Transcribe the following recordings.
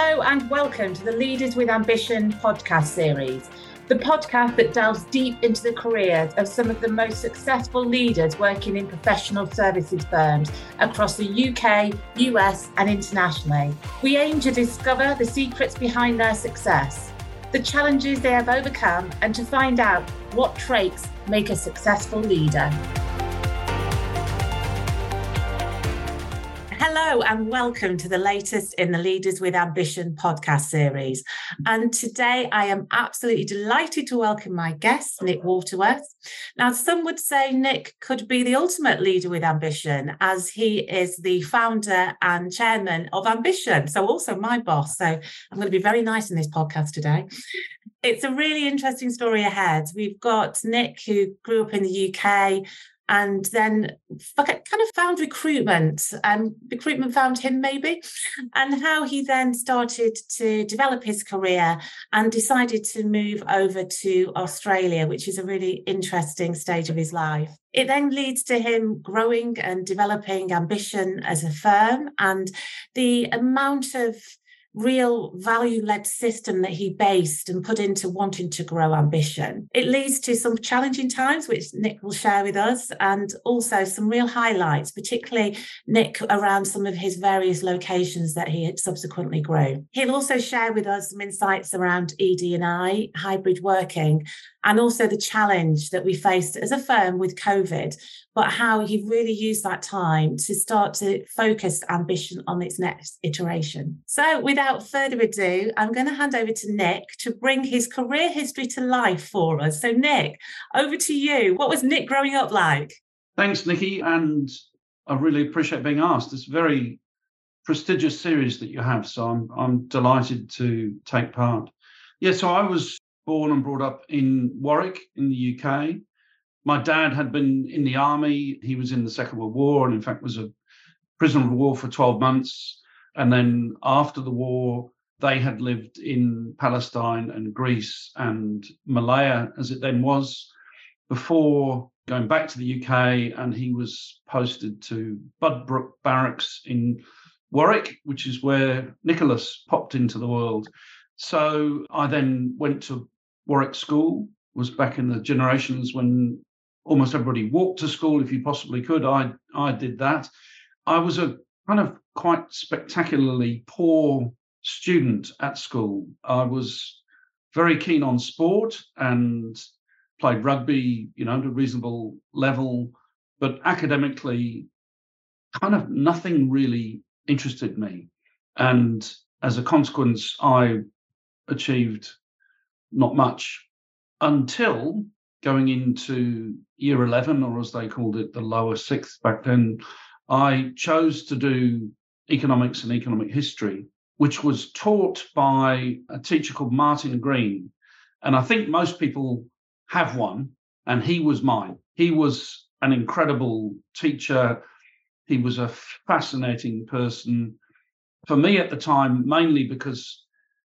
Hello, and welcome to the Leaders with Ambition podcast series, the podcast that delves deep into the careers of some of the most successful leaders working in professional services firms across the UK, US, and internationally. We aim to discover the secrets behind their success, the challenges they have overcome, and to find out what traits make a successful leader. Hello, and welcome to the latest in the Leaders with Ambition podcast series. And today I am absolutely delighted to welcome my guest, Nick Waterworth. Now, some would say Nick could be the ultimate leader with ambition, as he is the founder and chairman of Ambition. So, also my boss. So, I'm going to be very nice in this podcast today. It's a really interesting story ahead. We've got Nick, who grew up in the UK, and then kind of found recruitment and recruitment found him maybe and how he then started to develop his career and decided to move over to australia which is a really interesting stage of his life. It then leads to him growing and developing ambition as a firm and the amount of real value led system that he based and put into wanting to grow ambition. It leads to some challenging times, which Nick will share with us, and also some real highlights, particularly Nick around some of his various locations that he had subsequently grew. He'll also share with us some insights around ED&I, hybrid working, and also the challenge that we faced as a firm with COVID, but how he really used that time to start to focus ambition on its next iteration. So, without further ado, I'm going to hand over to Nick to bring his career history to life for us. So, Nick, over to you. What was Nick growing up like? Thanks, Nicky. And I really appreciate being asked. It's a very prestigious series that you have. So, I'm, I'm delighted to take part. Yeah, so I was born and brought up in Warwick in the UK. My dad had been in the army. He was in the Second World War and, in fact, was a prisoner of war for 12 months. And then after the war, they had lived in Palestine and Greece and Malaya, as it then was, before going back to the UK. And he was posted to Budbrook Barracks in Warwick, which is where Nicholas popped into the world. So I then went to Warwick School was back in the generations when almost everybody walked to school if you possibly could. I I did that. I was a kind of quite spectacularly poor student at school. I was very keen on sport and played rugby, you know, to a reasonable level, but academically, kind of nothing really interested me. And as a consequence, I achieved not much until going into year 11, or as they called it, the lower sixth back then, I chose to do economics and economic history, which was taught by a teacher called Martin Green. And I think most people have one, and he was mine. He was an incredible teacher. He was a fascinating person. For me at the time, mainly because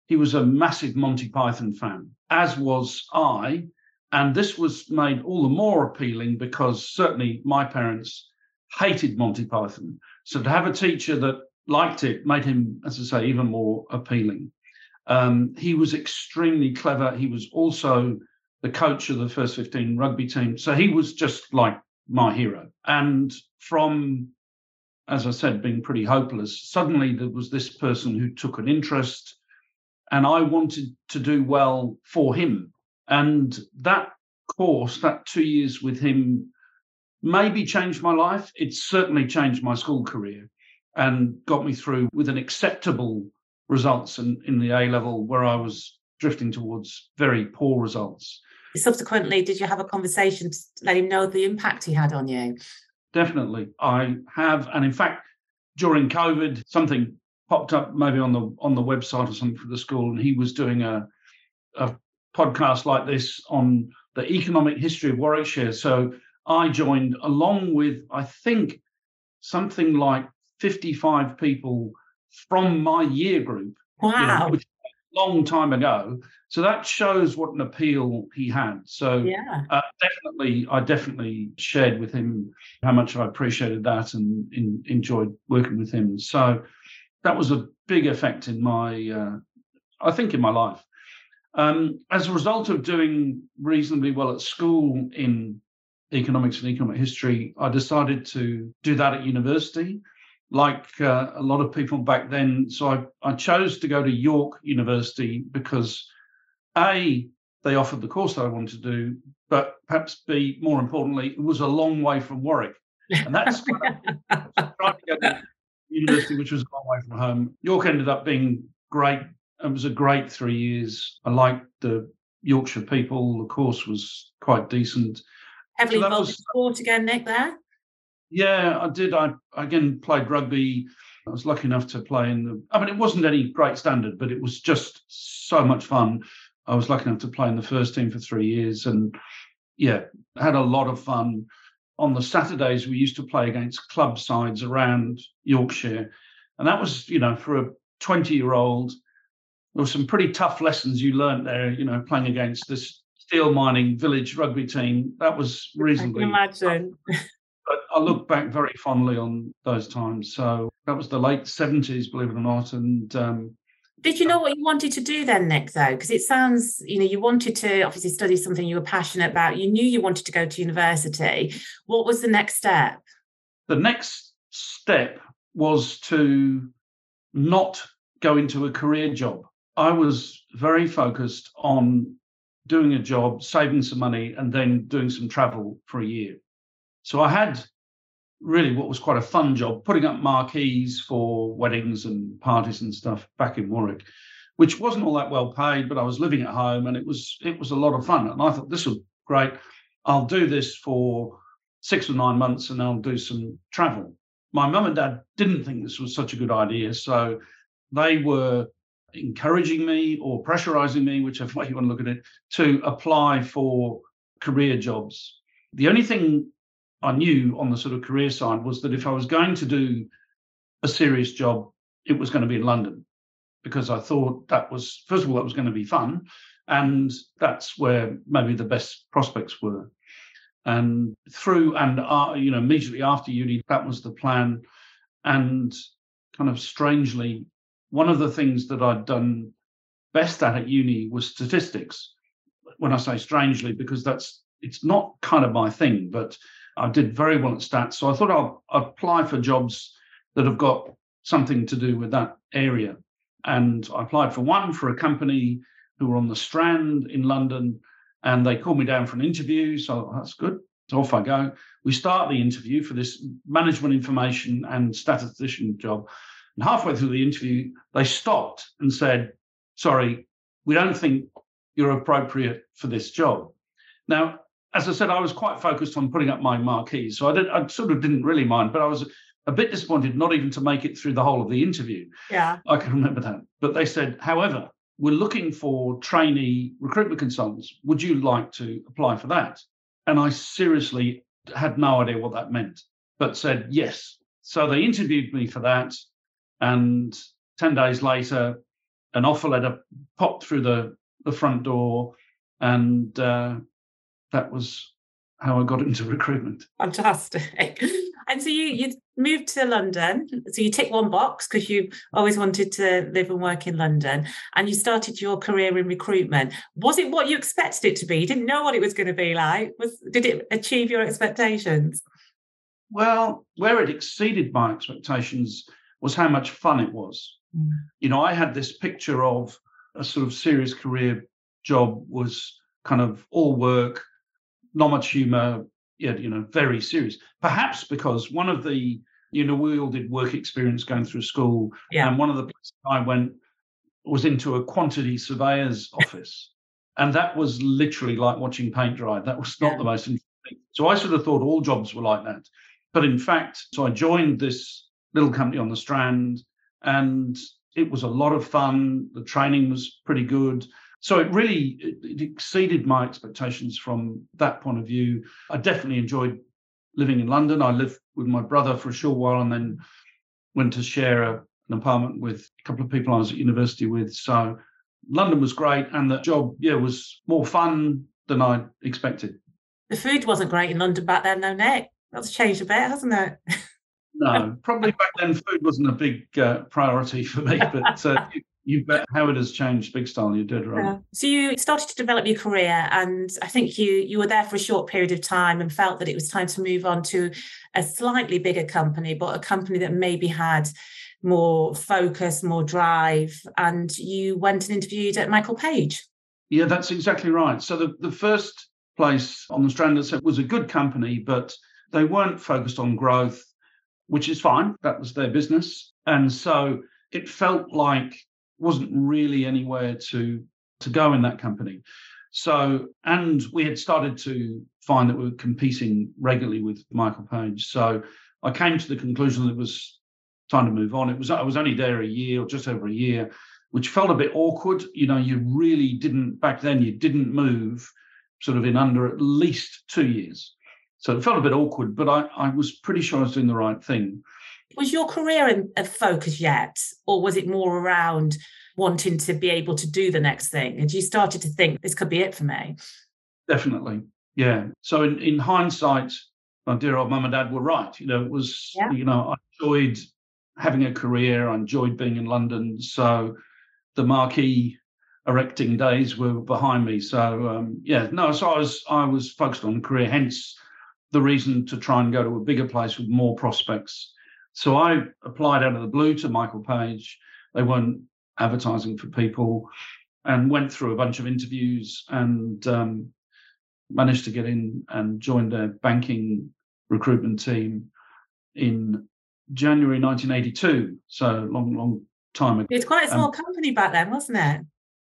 he was a massive Monty Python fan, as was I. And this was made all the more appealing because certainly my parents hated Monty Python. So to have a teacher that liked it made him, as I say, even more appealing. Um, he was extremely clever. He was also the coach of the first 15 rugby team. So he was just like my hero. And from, as I said, being pretty hopeless, suddenly there was this person who took an interest and I wanted to do well for him. And that course, that two years with him, maybe changed my life. It certainly changed my school career and got me through with an acceptable results in, in the A level where I was drifting towards very poor results. Subsequently, did you have a conversation to let him know the impact he had on you? Definitely. I have. And in fact, during COVID, something popped up maybe on the on the website or something for the school, and he was doing a a podcast like this on the economic history of Warwickshire. So I joined along with I think something like 55 people from my year group. Wow. You know, long time ago. So that shows what an appeal he had. So yeah. uh, definitely, I definitely shared with him how much I appreciated that and in, enjoyed working with him. So that was a big effect in my, uh, I think, in my life. Um, as a result of doing reasonably well at school in economics and economic history, I decided to do that at university, like uh, a lot of people back then. So I, I chose to go to York University because A, they offered the course that I wanted to do, but perhaps B, more importantly, it was a long way from Warwick. And that's trying to get to university, which was a long way from home. York ended up being great. It was a great three years. I liked the Yorkshire people. The course was quite decent. Heavily so involved in sport again, Nick, there? Yeah, I did. I again played rugby. I was lucky enough to play in the. I mean, it wasn't any great standard, but it was just so much fun. I was lucky enough to play in the first team for three years, and yeah, had a lot of fun. On the Saturdays, we used to play against club sides around Yorkshire, and that was, you know, for a 20 year old, there were some pretty tough lessons you learned there. You know, playing against this steel mining village rugby team. That was reasonably. I can imagine. but I look back very fondly on those times. So that was the late 70s, believe it or not, and um, did you know what you wanted to do then, Nick, though? Because it sounds, you know, you wanted to obviously study something you were passionate about. You knew you wanted to go to university. What was the next step? The next step was to not go into a career job. I was very focused on doing a job, saving some money, and then doing some travel for a year. So I had really what was quite a fun job, putting up marquees for weddings and parties and stuff back in Warwick, which wasn't all that well paid, but I was living at home and it was it was a lot of fun. And I thought this was great. I'll do this for six or nine months and I'll do some travel. My mum and dad didn't think this was such a good idea. So they were encouraging me or pressurizing me, whichever way you want to look at it, to apply for career jobs. The only thing I knew on the sort of career side was that if I was going to do a serious job, it was going to be in London because I thought that was, first of all, that was going to be fun. And that's where maybe the best prospects were. And through and, uh, you know, immediately after uni, that was the plan. And kind of strangely, one of the things that I'd done best at at uni was statistics. When I say strangely, because that's, it's not kind of my thing, but I did very well at stats. So I thought I'll apply for jobs that have got something to do with that area. And I applied for one for a company who were on the Strand in London, and they called me down for an interview. So that's good. So off I go. We start the interview for this management information and statistician job. And halfway through the interview, they stopped and said, Sorry, we don't think you're appropriate for this job. Now, as I said, I was quite focused on putting up my marquees, so I did. I sort of didn't really mind, but I was a bit disappointed not even to make it through the whole of the interview. Yeah, I can remember that. But they said, however, we're looking for trainee recruitment consultants. Would you like to apply for that? And I seriously had no idea what that meant, but said yes. So they interviewed me for that, and ten days later, an offer letter popped through the the front door, and uh, that was how I got into recruitment. Fantastic. And so you you moved to London. So you tick one box because you always wanted to live and work in London, and you started your career in recruitment. Was it what you expected it to be? You didn't know what it was going to be like. Was did it achieve your expectations? Well, where it exceeded my expectations was how much fun it was. Mm. You know, I had this picture of a sort of serious career job was kind of all work, not much humor, you know, very serious. Perhaps because one of the, you know, we all did work experience going through school, yeah. and one of the places I went was into a quantity surveyor's office, and that was literally like watching paint dry. That was not yeah. the most interesting. So I sort of thought all jobs were like that, but in fact, so I joined this little company on the Strand, and it was a lot of fun. The training was pretty good. So it really it exceeded my expectations from that point of view. I definitely enjoyed living in London. I lived with my brother for a short while and then went to share a, an apartment with a couple of people I was at university with. So London was great and the job, yeah, was more fun than I expected. The food wasn't great in London back then, though, Nick. That's changed a bit, hasn't it? No, probably back then food wasn't a big uh, priority for me, but uh, you bet how it has changed big style you did right. Yeah. so you started to develop your career and i think you you were there for a short period of time and felt that it was time to move on to a slightly bigger company but a company that maybe had more focus more drive and you went and interviewed at michael page. Yeah that's exactly right. So the, the first place on the strand that said was a good company but they weren't focused on growth which is fine. That was their business. And so it felt like wasn't really anywhere to to go in that company. So, and we had started to find that we were competing regularly with Michael Page. So, I came to the conclusion that it was time to move on. It was I was only there a year or just over a year, which felt a bit awkward. You know, you really didn't back then. You didn't move sort of in under at least two years. So it felt a bit awkward, but I, I was pretty sure I was doing the right thing. Was your career in a focus yet, or was it more around wanting to be able to do the next thing? And you started to think this could be it for me? Definitely, yeah. So in, in hindsight, my dear old mum and dad were right. You know, it was yeah. you know I enjoyed having a career. I enjoyed being in London. So the marquee erecting days were behind me. So um, yeah, no. So I was I was focused on career. Hence the reason to try and go to a bigger place with more prospects. So I applied out of the blue to Michael Page. They weren't advertising for people and went through a bunch of interviews and um, managed to get in and joined a banking recruitment team in January 1982. So long, long time ago. It's quite a small um, company back then, wasn't it?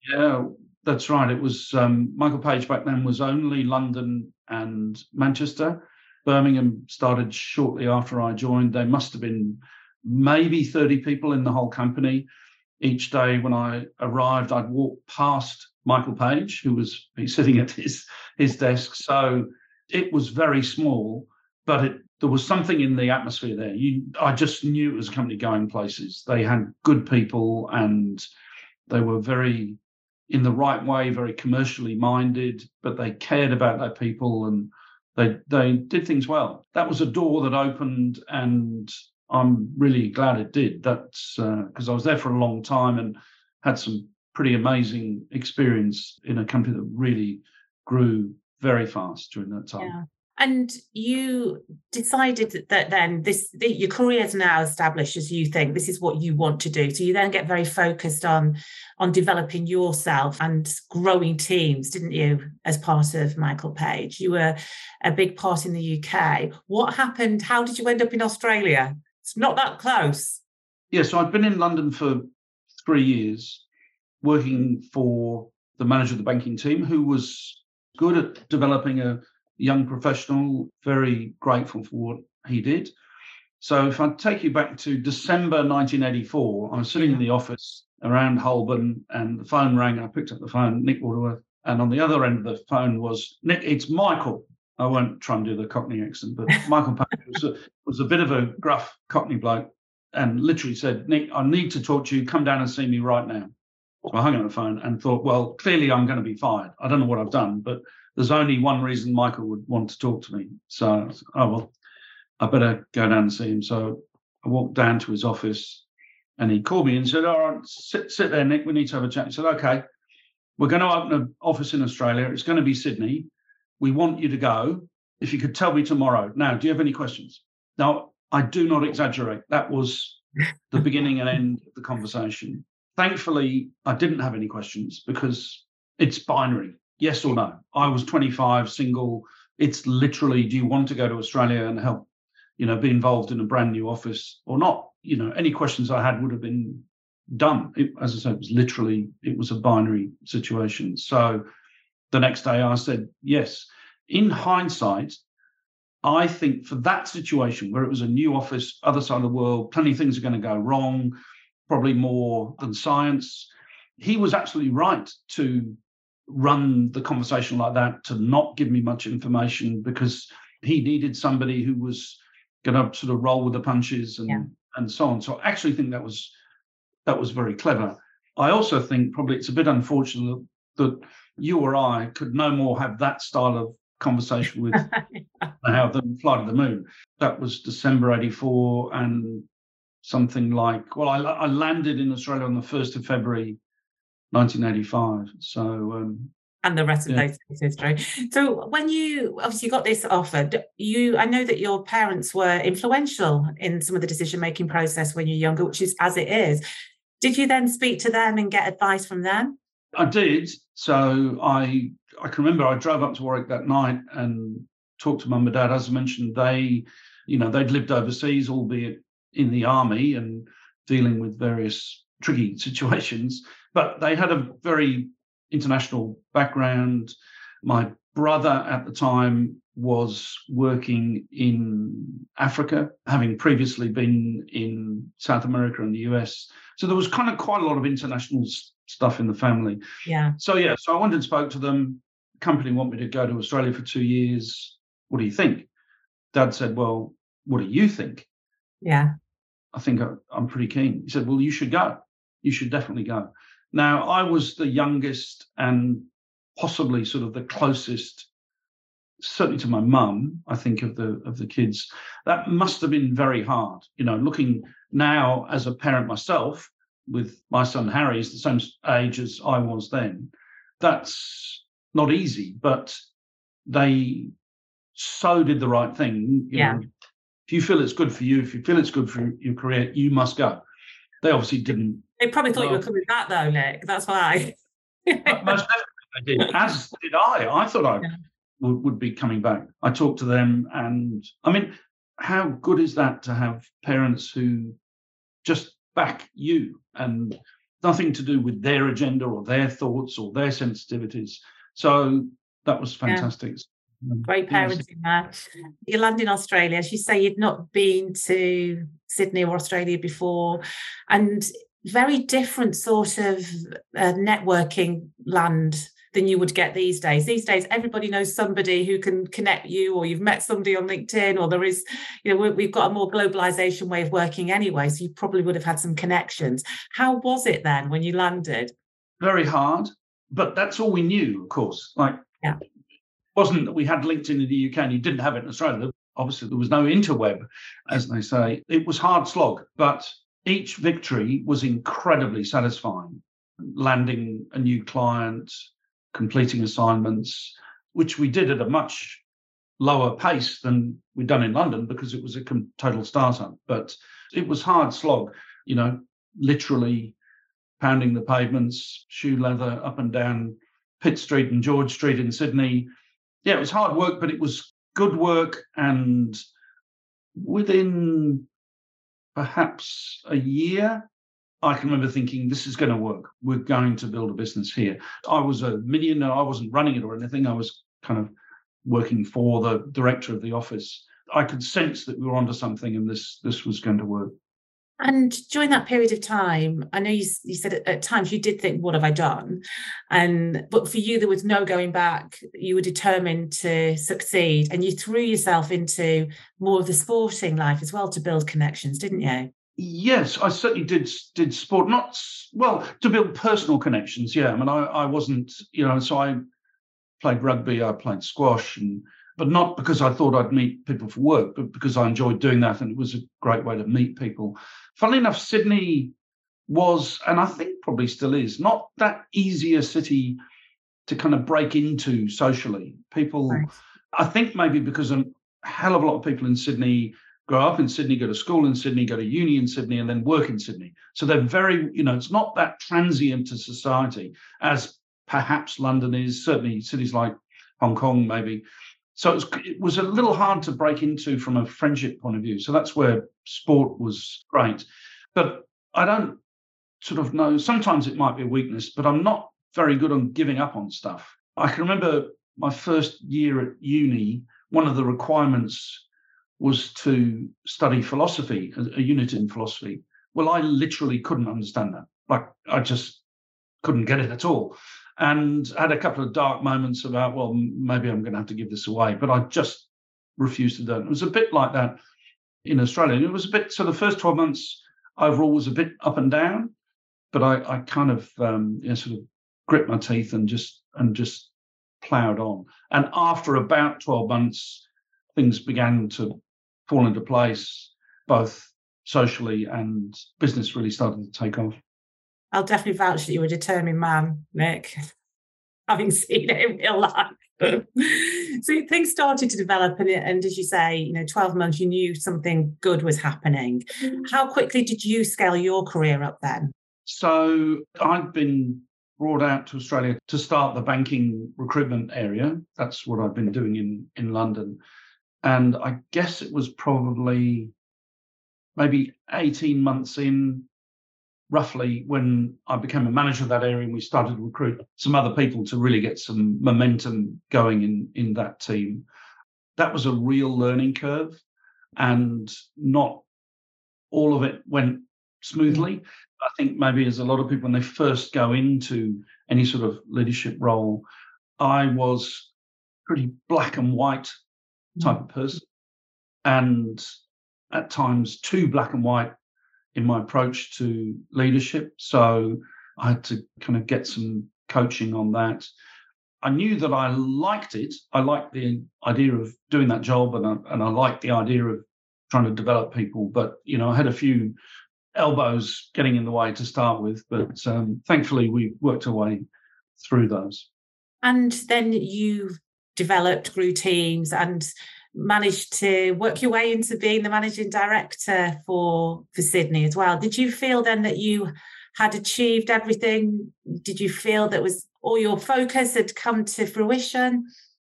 Yeah, that's right. It was um, Michael Page back then was only London and Manchester. Birmingham started shortly after I joined. There must have been maybe 30 people in the whole company. Each day when I arrived, I'd walk past Michael Page, who was sitting at his, his desk. So it was very small, but it, there was something in the atmosphere there. You, I just knew it was a company going places. They had good people and they were very in the right way, very commercially minded, but they cared about their people and they they did things well. That was a door that opened, and I'm really glad it did. That's because uh, I was there for a long time and had some pretty amazing experience in a company that really grew very fast during that time. Yeah. And you decided that then this your career is now established as you think this is what you want to do. So you then get very focused on on developing yourself and growing teams, didn't you? As part of Michael Page, you were a big part in the UK. What happened? How did you end up in Australia? It's not that close. Yeah, so I've been in London for three years, working for the manager of the banking team, who was good at developing a young professional, very grateful for what he did. So if I take you back to December 1984, I was sitting in mm-hmm. the office around Holborn and the phone rang. I picked up the phone, Nick Waterworth. And on the other end of the phone was Nick, it's Michael. I won't try and do the Cockney accent, but Michael Page was a, was a bit of a gruff Cockney bloke and literally said, Nick, I need to talk to you. Come down and see me right now. So I hung on the phone and thought, well, clearly I'm going to be fired. I don't know what I've done, but there's only one reason Michael would want to talk to me. So, oh, well, I better go down and see him. So I walked down to his office and he called me and said, All right, sit, sit there, Nick. We need to have a chat. He said, Okay, we're going to open an office in Australia. It's going to be Sydney. We want you to go. If you could tell me tomorrow. Now, do you have any questions? Now, I do not exaggerate. That was the beginning and end of the conversation. Thankfully, I didn't have any questions because it's binary yes or no. I was 25, single. It's literally, do you want to go to Australia and help, you know, be involved in a brand new office or not? You know, any questions I had would have been done. It, as I said, it was literally, it was a binary situation. So the next day I said yes. In hindsight, I think for that situation where it was a new office, other side of the world, plenty of things are going to go wrong, probably more than science. He was absolutely right to run the conversation like that to not give me much information because he needed somebody who was going to sort of roll with the punches and yeah. and so on. So I actually think that was that was very clever. I also think probably it's a bit unfortunate that you or I could no more have that style of conversation with how the flight of the moon. That was December 84 and something like, well, I, I landed in Australia on the 1st of February 1985. So, um, and the rest of yeah. those history. So when you obviously got this offer, you I know that your parents were influential in some of the decision making process when you're younger, which is as it is. Did you then speak to them and get advice from them? I did. So I I can remember I drove up to Warwick that night and talked to mum and dad. As I mentioned, they, you know, they'd lived overseas, albeit in the army and dealing with various tricky situations, but they had a very international background. My brother at the time was working in Africa, having previously been in South America and the US. So there was kind of quite a lot of international stuff in the family. Yeah. So yeah, so I went and spoke to them. The company want me to go to Australia for two years. What do you think? Dad said, "Well, what do you think?" Yeah. I think uh, I'm pretty keen. He said, "Well, you should go. You should definitely go." Now, I was the youngest and possibly sort of the closest, certainly to my mum. I think of the of the kids. That must have been very hard. You know, looking now as a parent myself, with my son Harry, is the same age as I was then. That's not easy, but they so did the right thing. You yeah. Know, if you feel it's good for you, if you feel it's good for your career, you must go. They obviously didn't. They probably thought you were coming back though, Nick. That's why. most definitely they did. As did I. I thought I yeah. would, would be coming back. I talked to them, and I mean, how good is that to have parents who just back you and nothing to do with their agenda or their thoughts or their sensitivities. So that was fantastic. Yeah. Great parenting there. You land in Australia, as you say, you'd not been to Sydney or Australia before, and very different sort of uh, networking land than you would get these days. These days, everybody knows somebody who can connect you, or you've met somebody on LinkedIn, or there is, you know, we've got a more globalization way of working anyway. So you probably would have had some connections. How was it then when you landed? Very hard, but that's all we knew, of course. Like, yeah. it wasn't that we had LinkedIn in the UK and you didn't have it in Australia. Obviously, there was no interweb, as they say. It was hard slog, but each victory was incredibly satisfying landing a new client, completing assignments, which we did at a much lower pace than we'd done in London because it was a total startup. But it was hard slog, you know, literally pounding the pavements, shoe leather up and down Pitt Street and George Street in Sydney. Yeah, it was hard work, but it was good work. And within perhaps a year, I can remember thinking, this is going to work. We're going to build a business here. I was a millionaire. I wasn't running it or anything. I was kind of working for the director of the office. I could sense that we were onto something and this this was going to work. And during that period of time, I know you, you said at, at, times you did think, "What have I done?" And but for you, there was no going back. You were determined to succeed, and you threw yourself into more of the sporting life as well to build connections, didn't you? Yes, I certainly did did sport. Not well to build personal connections. Yeah, I mean, I, I wasn't, you know, so I played rugby, I played squash, and but not because I thought I'd meet people for work, but because I enjoyed doing that, and it was a great way to meet people. Funnily enough, Sydney was, and I think probably still is, not that easy a city to kind of break into socially. People, right. I think maybe because a hell of a lot of people in Sydney grow up in Sydney, go to school in Sydney, go to uni in Sydney, and then work in Sydney. So they're very, you know, it's not that transient to society as perhaps London is, certainly cities like Hong Kong, maybe. So it was, it was a little hard to break into from a friendship point of view. So that's where sport was great. But I don't sort of know, sometimes it might be a weakness, but I'm not very good on giving up on stuff. I can remember my first year at uni, one of the requirements was to study philosophy, a, a unit in philosophy. Well, I literally couldn't understand that. Like, I just couldn't get it at all. And had a couple of dark moments about, well, maybe I'm going to have to give this away. But I just refused to do it. It was a bit like that in Australia. And It was a bit, so the first 12 months overall was a bit up and down, but I, I kind of um, you know, sort of gripped my teeth and just and just ploughed on. And after about 12 months, things began to fall into place, both socially and business really started to take off. I'll definitely vouch that you're a determined man, Nick, having seen it in real life. so things started to develop, and, and as you say, you know, 12 months, you knew something good was happening. Mm. How quickly did you scale your career up then? So I'd been brought out to Australia to start the banking recruitment area. That's what I've been doing in, in London. And I guess it was probably maybe 18 months in, roughly, when I became a manager of that area and we started to recruit some other people to really get some momentum going in, in that team. That was a real learning curve. And not all of it went smoothly. Mm. I think maybe as a lot of people, when they first go into any sort of leadership role, I was pretty black and white type mm. of person. And at times too black and white in my approach to leadership. So I had to kind of get some coaching on that. I knew that I liked it. I liked the idea of doing that job and I, and I liked the idea of trying to develop people. But, you know, I had a few elbows getting in the way to start with. But um, thankfully, we worked our way through those. And then you developed grew teams and managed to work your way into being the managing director for for Sydney as well. Did you feel then that you had achieved everything? Did you feel that was all your focus had come to fruition?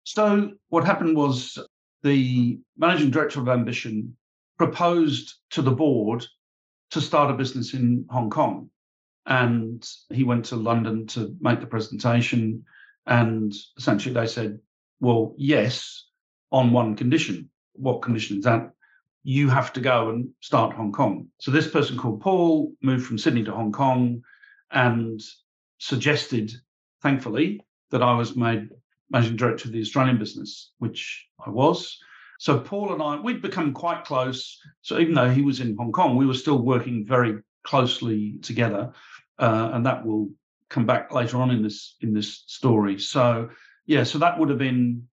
So what happened was the managing director of Ambition proposed to the board to start a business in Hong Kong. And he went to London to make the presentation. And essentially they said, well, yes, on one condition. What condition is that? You have to go and start Hong Kong. So this person called Paul moved from Sydney to Hong Kong and suggested, thankfully, that I was made managing director of the Australian business, which I was. So Paul and I, we'd become quite close. So even though he was in Hong Kong, we were still working very closely together, uh, and that will come back later on in this in this story. So yeah, so that would have been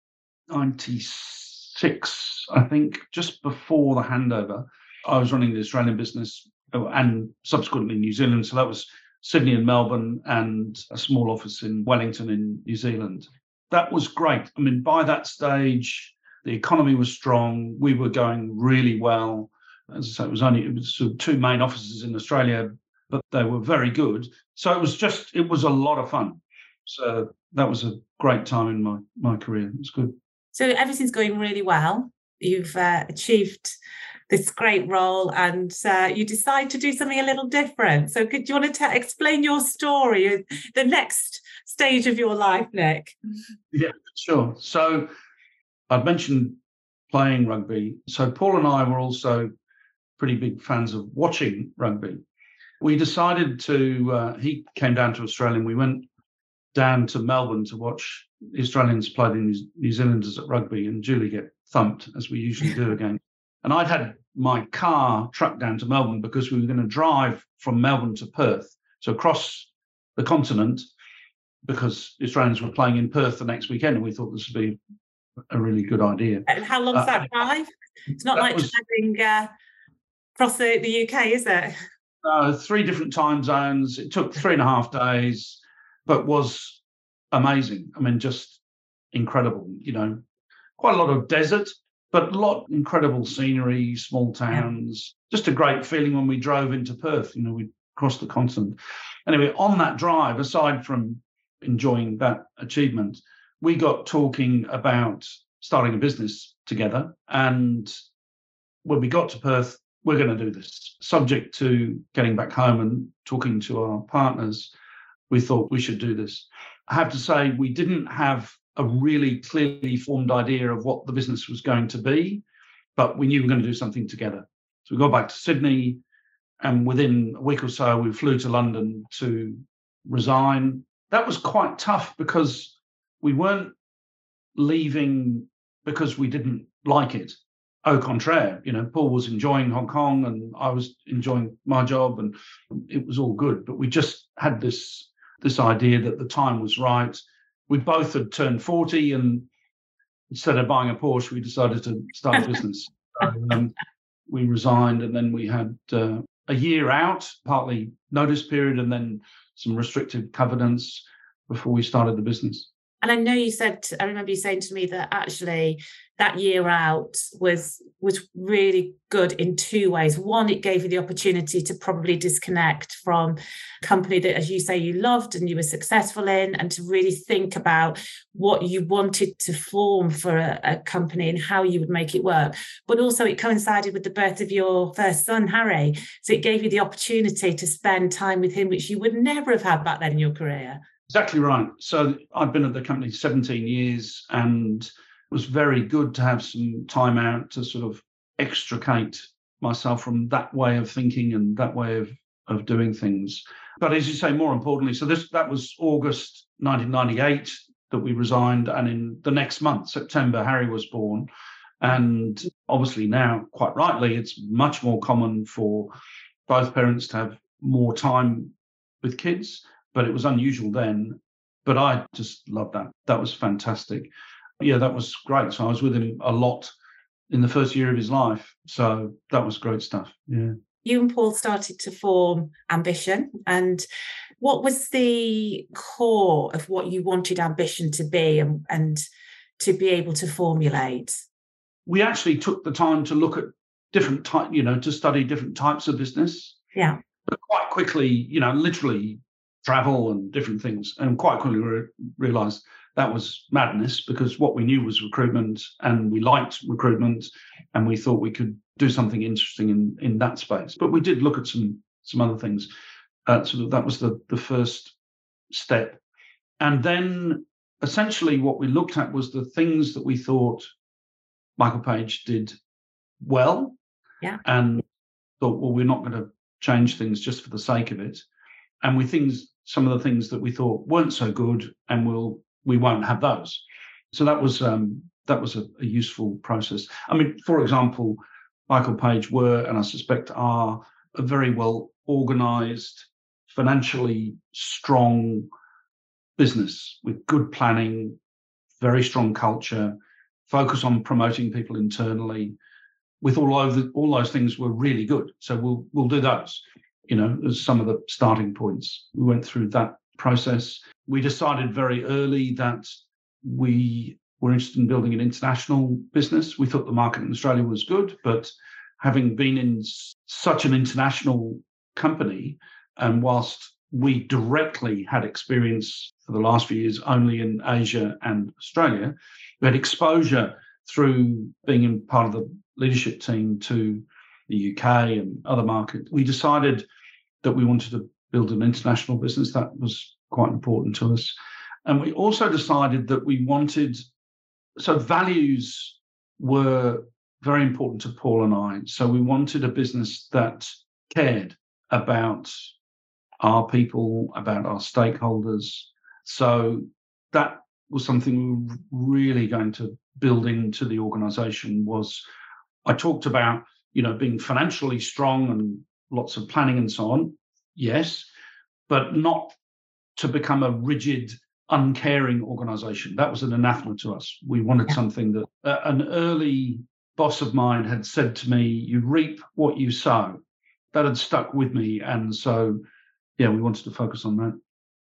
96, I think, just before the handover. I was running the Australian business oh, and subsequently New Zealand. So that was Sydney and Melbourne and a small office in Wellington in New Zealand. That was great. I mean, by that stage, the economy was strong. We were going really well. As I say, it was only it was sort of two main offices in Australia, but they were very good. So it was just it was a lot of fun. So that was a great time in my my career. It was good. So everything's going really well. You've uh, achieved this great role and uh, you decide to do something a little different. So, could you want to t- explain your story, uh, the next stage of your life, Nick? Yeah, sure. So, I'd mentioned playing rugby. So, Paul and I were also pretty big fans of watching rugby. We decided to, uh, he came down to Australia and we went down to Melbourne to watch Australians play the New Zealanders at rugby and Julie get thumped as we usually do again. And I'd had my car trucked down to Melbourne because we were going to drive from Melbourne to Perth, so across the continent, because Australians were playing in Perth the next weekend, and we thought this would be a really good idea. And how long's uh, that drive? It's not like was, traveling uh, across the, the UK, is it? Uh, three different time zones. It took three and a half days, but was amazing. I mean, just incredible. You know, quite a lot of desert, but a lot incredible scenery, small towns. Yeah. Just a great feeling when we drove into Perth. You know, we crossed the continent. Anyway, on that drive, aside from enjoying that achievement, we got talking about starting a business together. And when we got to Perth, we're going to do this. Subject to getting back home and talking to our partners, we thought we should do this. I have to say, we didn't have a really clearly formed idea of what the business was going to be, but we knew we were going to do something together. So we got back to Sydney, and within a week or so, we flew to London to resign. That was quite tough because we weren't leaving because we didn't like it. Au contraire, you know, Paul was enjoying Hong Kong and I was enjoying my job, and it was all good. But we just had this this idea that the time was right. we both had turned 40 and instead of buying a Porsche, we decided to start a business. so, um, we resigned and then we had uh, a year out, partly notice period and then some restrictive covenants before we started the business. And I know you said, I remember you saying to me that actually that year out was was really good in two ways. One, it gave you the opportunity to probably disconnect from company that, as you say, you loved and you were successful in, and to really think about what you wanted to form for a, a company and how you would make it work. But also, it coincided with the birth of your first son, Harry. So it gave you the opportunity to spend time with him, which you would never have had back then in your career. Exactly right. So I've been at the company 17 years and it was very good to have some time out to sort of extricate myself from that way of thinking and that way of, of doing things. But as you say, more importantly, so this that was August 1998 that we resigned, and in the next month, September, Harry was born. And obviously now, quite rightly, it's much more common for both parents to have more time with kids but it was unusual then. But I just loved that. That was fantastic. Yeah, that was great. So I was with him a lot in the first year of his life. So that was great stuff. Yeah. You and Paul started to form Ambition. And what was the core of what you wanted Ambition to be and, and to be able to formulate? We actually took the time to look at different type, you know, to study different types of business. Yeah. But quite quickly, you know, literally travel and different things, and quite quickly re- realized that was madness because what we knew was recruitment, and we liked recruitment, and we thought we could do something interesting in in that space. But we did look at some some other things. Uh, of that was the the first step, and then essentially what we looked at was the things that we thought Michael Page did well, yeah, and thought, well, we're not going to change things just for the sake of it and we things some of the things that we thought weren't so good, and we'll we won't have those. So that was um, that was a, a useful process. I mean, for example, Michael Page were, and I suspect are, a very well organized, financially strong business with good planning, very strong culture, focus on promoting people internally. With all of all those things were really good. So we'll we'll do those you know, as some of the starting points. We went through that process. We decided very early that we were interested in building an international business. We thought the market in Australia was good, but having been in such an international company, and whilst we directly had experience for the last few years only in Asia and Australia, we had exposure through being in part of the leadership team to the UK and other markets. We decided that we wanted to build an international business. That was quite important to us. And we also decided that we wanted, so values were very important to Paul and I. So we wanted a business that cared about our people, about our stakeholders. So that was something we were really going to build into the organization was I talked about, you know, being financially strong and lots of planning and so on, yes, but not to become a rigid, uncaring organization. That was an anathema to us. We wanted something that uh, an early boss of mine had said to me, You reap what you sow. That had stuck with me. And so, yeah, we wanted to focus on that.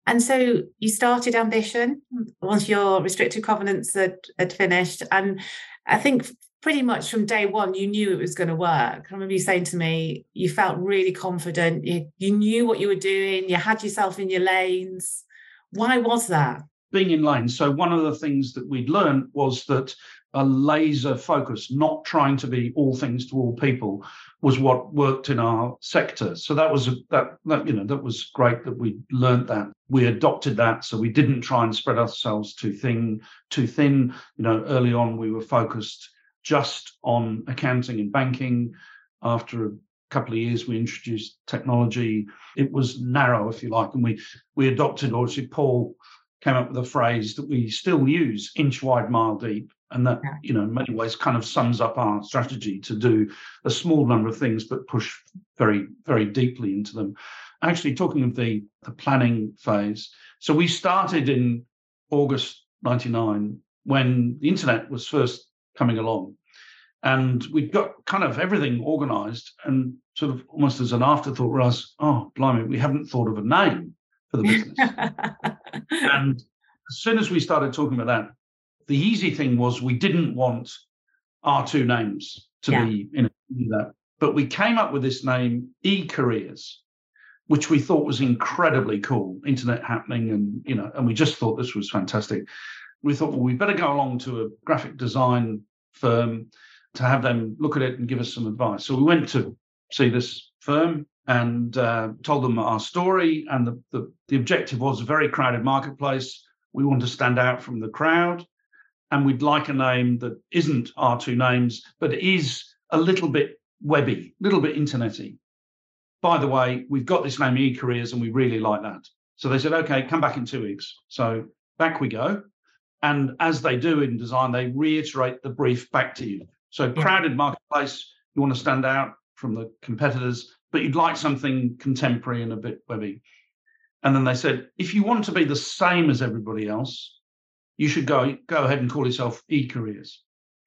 And so you started Ambition once your restricted covenants had, had finished. And I think pretty much from day one, you knew it was going to work. I remember you saying to me, you felt really confident. You, you knew what you were doing. You had yourself in your lanes. Why was that? Being in lanes. So, one of the things that we'd learned was that a laser focus, not trying to be all things to all people, was what worked in our sector. So that was that, that you know that was great that we learned that. We adopted that, so we didn't try and spread ourselves too thin. Too thin. You know, early on we were focused just on accounting and banking. After a couple of years, we introduced technology. It was narrow, if you like, and we we adopted, Obviously, Paul came up with a phrase that we still use: inch wide, mile deep. And that, you know, in many ways kind of sums up our strategy to do a small number of things, but push very, very deeply into them. Actually, talking of the, the planning phase, so we started in August 99 when the internet was first coming along. And we'd got kind of everything organized and sort of almost as an afterthought realized, oh, blimey, we haven't thought of a name for the business. and as soon as we started talking about that, the easy thing was we didn't want our two names to yeah. be in that. But we came up with this name, E Careers, which we thought was incredibly cool. Internet happening, and you know, and we just thought this was fantastic. We thought, well, we better go along to a graphic design firm to have them look at it and give us some advice. So we went to see this firm and uh, told them our story. And the, the, the objective was a very crowded marketplace. We want to stand out from the crowd. And we'd like a name that isn't our two names, but is a little bit webby, a little bit internety. By the way, we've got this name E Careers and we really like that. So they said, okay, come back in two weeks. So back we go. And as they do in design, they reiterate the brief back to you. So crowded marketplace, you want to stand out from the competitors, but you'd like something contemporary and a bit webby. And then they said, if you want to be the same as everybody else, you should go go ahead and call yourself e-careers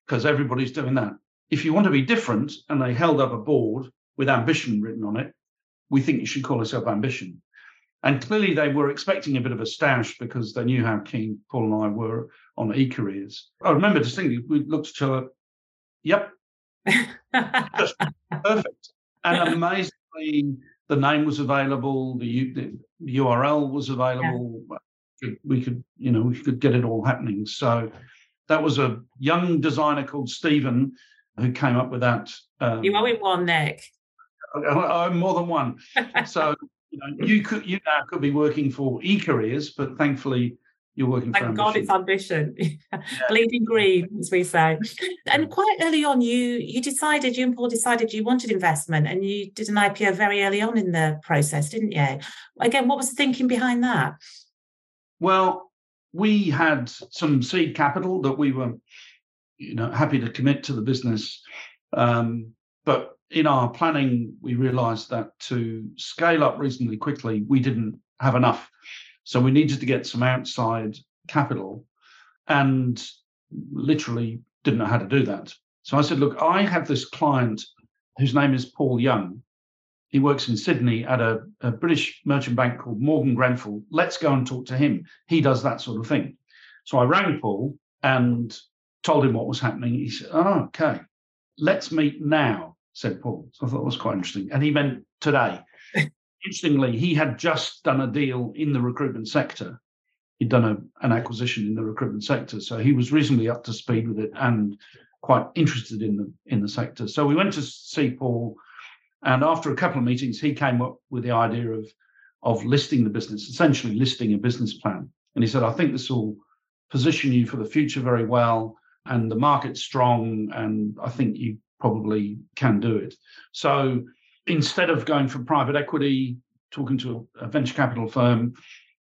because everybody's doing that. If you want to be different, and they held up a board with ambition written on it, we think you should call yourself ambition. And clearly they were expecting a bit of a stash because they knew how keen Paul and I were on e-careers. I remember distinctly, we looked at each other, yep, just perfect. And amazingly, the name was available, the, the URL was available. Yeah. We could, you know, we could get it all happening. So that was a young designer called Stephen who came up with that. Um, you owe him one, Nick. I, am more than one. so you know, you could you now could be working for e-careers, but thankfully you're working Thank for God it's ambition. Bleeding green, as we say. And quite early on, you you decided, you and Paul decided you wanted investment and you did an IPO very early on in the process, didn't you? Again, what was the thinking behind that? Well, we had some seed capital that we were, you know, happy to commit to the business. Um, but in our planning, we realized that to scale up reasonably quickly, we didn't have enough. So we needed to get some outside capital and literally didn't know how to do that. So I said, look, I have this client whose name is Paul Young. He works in Sydney at a, a British merchant bank called Morgan Grenfell. Let's go and talk to him. He does that sort of thing. So I rang Paul and told him what was happening. He said, oh, okay, let's meet now said Paul. So I thought it was quite interesting. And he meant today. Interestingly, he had just done a deal in the recruitment sector. He'd done a, an acquisition in the recruitment sector. So he was reasonably up to speed with it and quite interested in the in the sector. So we went to see Paul. And after a couple of meetings, he came up with the idea of of listing the business, essentially listing a business plan. And he said, I think this will position you for the future very well. And the market's strong. And I think you probably can do it. So instead of going for private equity, talking to a, venture capital firm,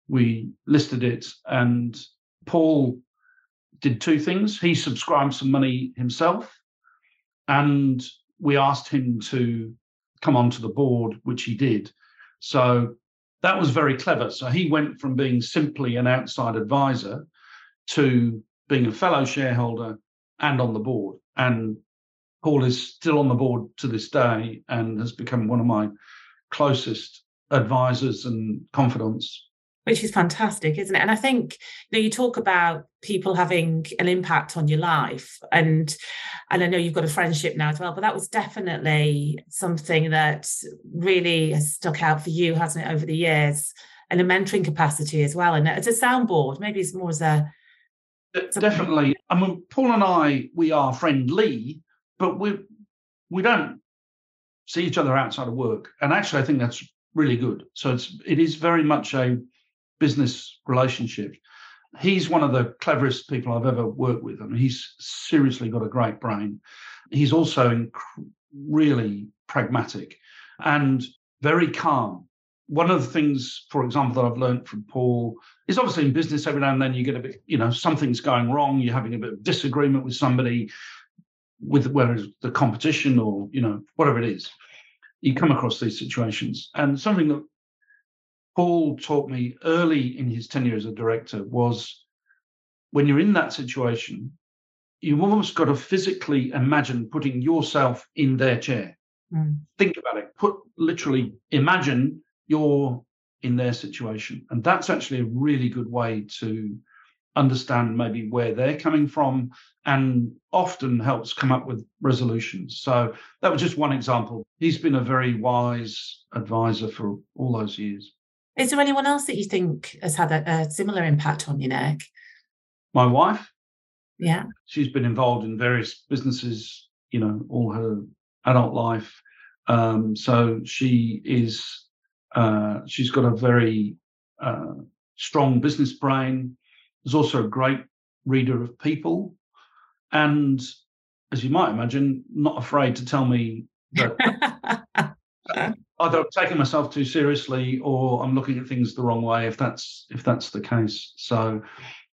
we listed it and Paul did two things. He subscribed some money himself and we asked him to come onto the board, which he did. So that was very clever. So he went from being simply an outside advisor to being a fellow shareholder and on the board. And Paul is still on the board to this day and has become one of my closest advisors and confidants. Which is fantastic, isn't it? And I think you know you talk about people having an impact on your life, and and I know you've got a friendship now as well, but that was definitely something that really has stuck out for you, hasn't it, over the years, and a mentoring capacity as well. And as a soundboard, maybe it's more as a definitely. I mean, Paul and I, we are friendly, but we we don't see each other outside of work. And actually, I think that's really good. So it's it is very much a business relationship. He's one of the cleverest people I've ever worked with. I mean, he's seriously got a great brain. He's also inc- really pragmatic and very calm. One of the things, for example, that I've learned from Paul is obviously in business every now and then you get a bit, you know, something's going wrong, you're having a bit of disagreement with somebody, with whether the competition or you know whatever it is you come across these situations and something that paul taught me early in his tenure as a director was when you're in that situation, you've almost got to physically imagine putting yourself in their chair. Mm. Think about it. Put literally imagine you're in their situation. And that's actually a really good way to understand maybe where they're coming from and often helps come up with resolutions. So that was just one example. He's been a very wise advisor for all those years. Is there anyone else that you think has had a, a similar impact on you, Nick? My wife. Yeah. She's been involved in various businesses, you know, all her adult life. Um, so she is, uh, she's got a very uh, strong business brain. Is also a great reader of people. And as you might imagine, not afraid to tell me that either I'm taking myself too seriously or I'm looking at things the wrong way if that's if that's the case. So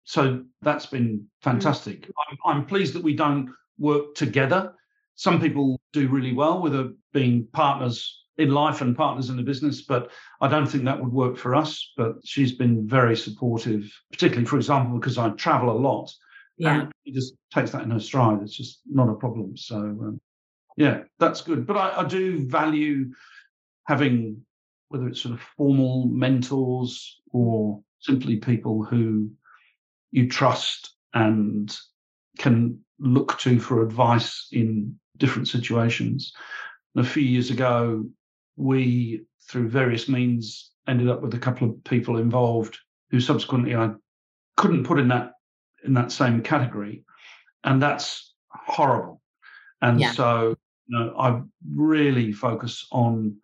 so that's been fantastic. Hmm. I'm, I'm pleased that we don't work together. Some people do really well with a, being partners in life and partners in the business, but I don't think that would work for us. But she's been very supportive, particularly, for example, because I travel a lot. Yeah. And she just takes that in her stride. It's just not a problem. So, um, yeah, that's good. But I, I do value having, whether it's sort of formal mentors or simply people who you trust and can look to for advice in different situations. And a few years ago, we, through various means, ended up with a couple of people involved who subsequently I couldn't put in that in that same category, and that's horrible. And yeah. so, you know, I really focus on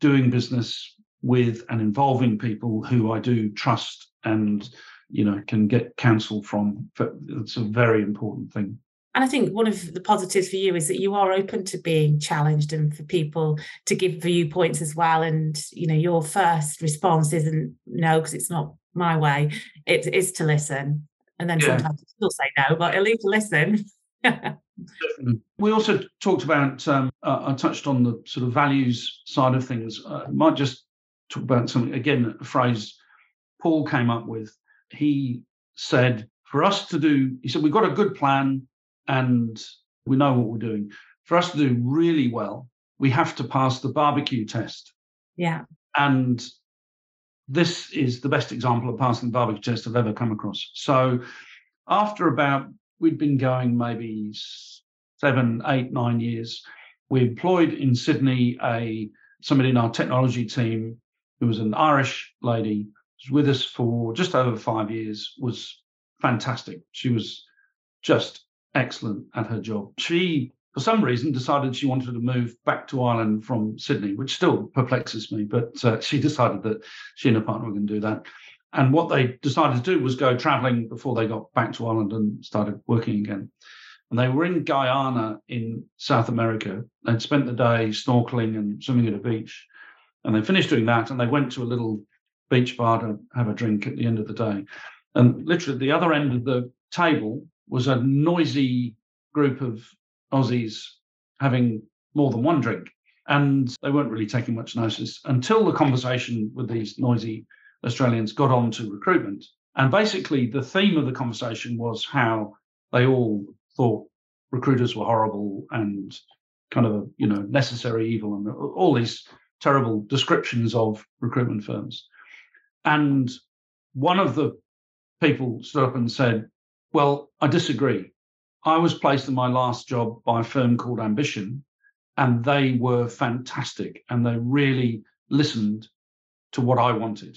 doing business with and involving people who I do trust and you know can get counsel from. It's a very important thing. And I think one of the positives for you is that you are open to being challenged and for people to give viewpoints as well. And you know, your first response isn't no, because it's not my way. It is to listen. And then yeah. sometimes still say no, but at least listen. we also talked about um, uh, i touched on the sort of values side of things uh, might just talk about something again a phrase paul came up with he said for us to do he said we've got a good plan and we know what we're doing. For us to do really well, we have to pass the barbecue test. Yeah. And this is the best example of passing the barbecue test I've ever come across. So after about, we'd been going maybe seven, eight, nine years, we employed in Sydney a somebody in our technology team who was an Irish lady, was with us for just over five years, was fantastic. She was just excellent at her job. She, for some reason, decided she wanted to move back to Ireland from Sydney, which still perplexes me. But uh, she decided that she and her partner were going to do that. And what they decided to do was go traveling before they got back to Ireland and started working again. And they were in Guyana in South America. They'd spent the day snorkeling and swimming at a beach. And they finished doing that and they went to a little beach bar to have a drink at the end of the day. And literally, the other end of the table was a noisy group of Aussies having more than one drink. And they weren't really taking much notice until the conversation with these noisy Australians got on to recruitment. And basically, the theme of the conversation was how they all thought recruiters were horrible and kind of you know necessary evil and all these terrible descriptions of recruitment firms. And one of the people stood up and said, well, I disagree. I was placed in my last job by a firm called Ambition, and they were fantastic and they really listened to what I wanted.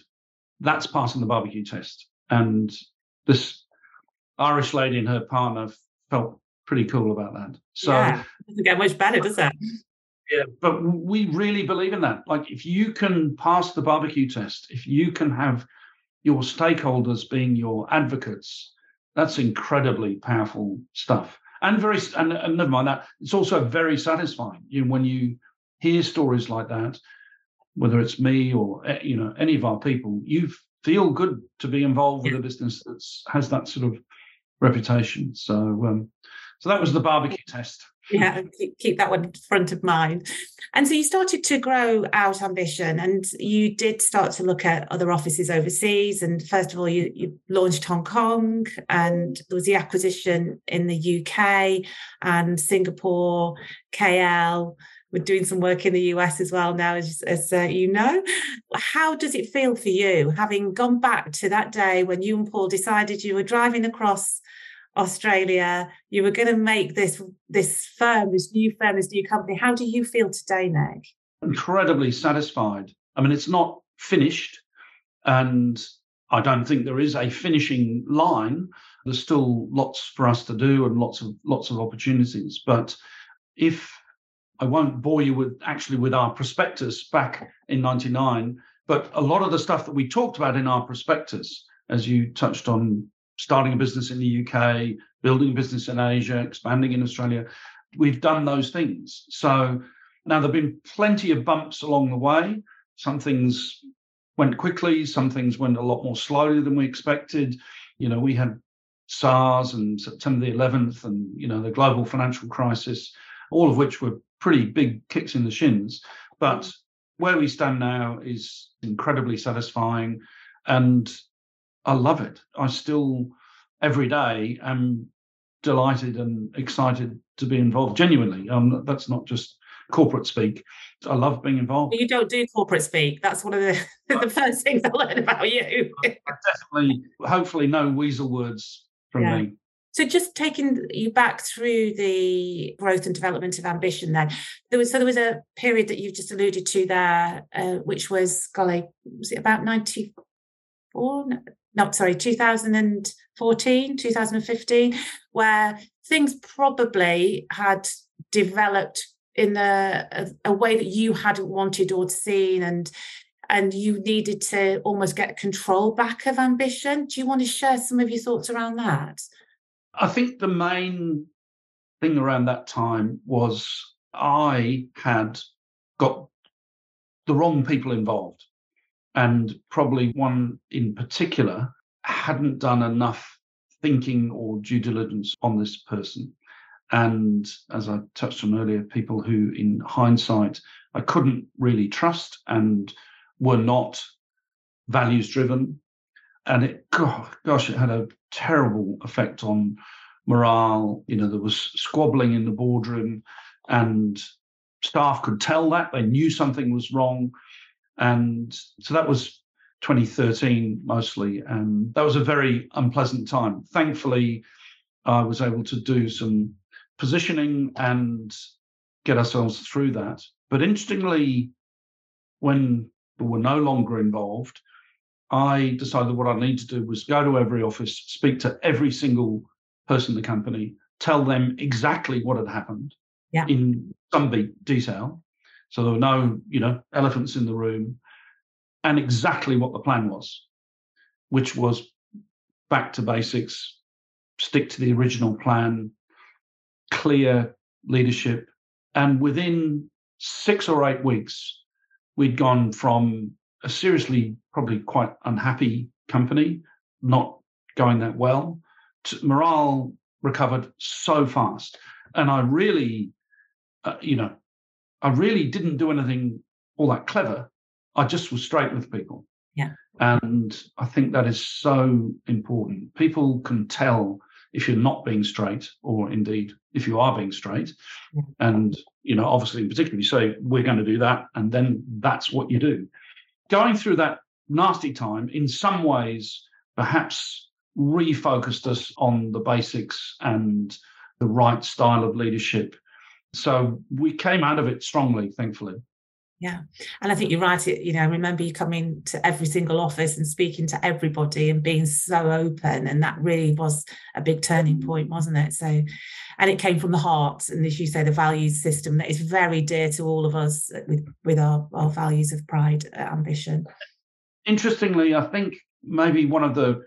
That's passing the barbecue test. And this Irish lady and her partner felt pretty cool about that. So yeah, it doesn't get much better, does it? Yeah, but we really believe in that. Like if you can pass the barbecue test, if you can have your stakeholders being your advocates, that's incredibly powerful stuff. And very, and, and never mind that, it's also very satisfying. You know, when you hear stories like that, whether it's me or eh, you know any of our people, you feel good to be involved with a business that has that sort of reputation. So, um, so that was the barbecue test. Yeah, keep, keep that one front of mind. And so you started to grow out ambition and you did start to look at other offices overseas. And first of all, you, you launched Hong Kong and there was the acquisition in the UK and Singapore, KL. We're doing some work in the US as well now, as, as uh, you know. How does it feel for you, having gone back to that day when you and Paul decided you were driving across Australia. You were going to make this this firm, this new firm, this new company. How do you feel today, Nick? Incredibly satisfied. I mean, it's not finished, and I don't think there is a finishing line. There's still lots for us to do and lots of lots of opportunities. But if I won't bore you with actually with our prospectus back in '99, but a lot of the stuff that we talked about in our prospectus, as you touched on starting a business in the UK, building a business in Asia, expanding in Australia. We've done those things. So now there have been plenty of bumps along the way. Some things went quickly, some things went a lot more slowly than we expected. You know, we had SARS and September the 11th and, you know, the global financial crisis, all of which were pretty big kicks in the shins. But where we stand now is incredibly satisfying. And I love it. I still every day am delighted and excited to be involved. Genuinely, um, that's not just corporate speak. I love being involved. You don't do corporate speak. That's one of the the first things I learned about you. definitely, hopefully, no weasel words from yeah. me. So just taking you back through the growth and development of ambition, then there was so there was a period that you've just alluded to there, uh, which was golly, was it about ninety four? Not sorry 2014 2015 where things probably had developed in a, a, uh, a, way that you hadn't wanted or seen and and you needed to almost get control back of ambition. Do you want to share some of your thoughts around that? I think the main thing around that time was i had got the wrong people involved and probably one in particular hadn't done enough thinking or due diligence on this person. And as I touched on earlier, people who, in hindsight, I couldn't really trust and were not values driven. And it, gosh, it had a terrible effect on morale. You know, there was squabbling in the boardroom, and staff could tell that they knew something was wrong. And so that was 2013 mostly. And that was a very unpleasant time. Thankfully, I was able to do some positioning and get ourselves through that. But interestingly, when we were no longer involved, I decided what I need to do was go to every office, speak to every single person in the company, tell them exactly what had happened yeah. in some detail, so there were no, you know, elephants in the room, and exactly what the plan was, which was back to basics, stick to the original plan, clear leadership. And within six or eight weeks, we'd gone from a seriously, probably quite unhappy company, not going that well, to morale recovered so fast. And I really, uh, you know, I really didn't do anything all that clever. I just was straight with people. Yeah. And I think that is so important. People can tell if you're not being straight, or indeed if you are being straight. Yeah. And, you know, obviously, in particular, you say, we're going to do that. And then that's what you do. Going through that nasty time, in some ways, perhaps refocused us on the basics and the right style of leadership so we came out of it strongly, thankfully. Yeah. And I think you're right. It, you know, I remember you coming to every single office and speaking to everybody and being so open. And that really was a big turning point, wasn't it? So, and it came from the heart. And as you say, the values system that is very dear to all of us with, with our, our values of pride, uh, ambition. Interestingly, I think maybe one of the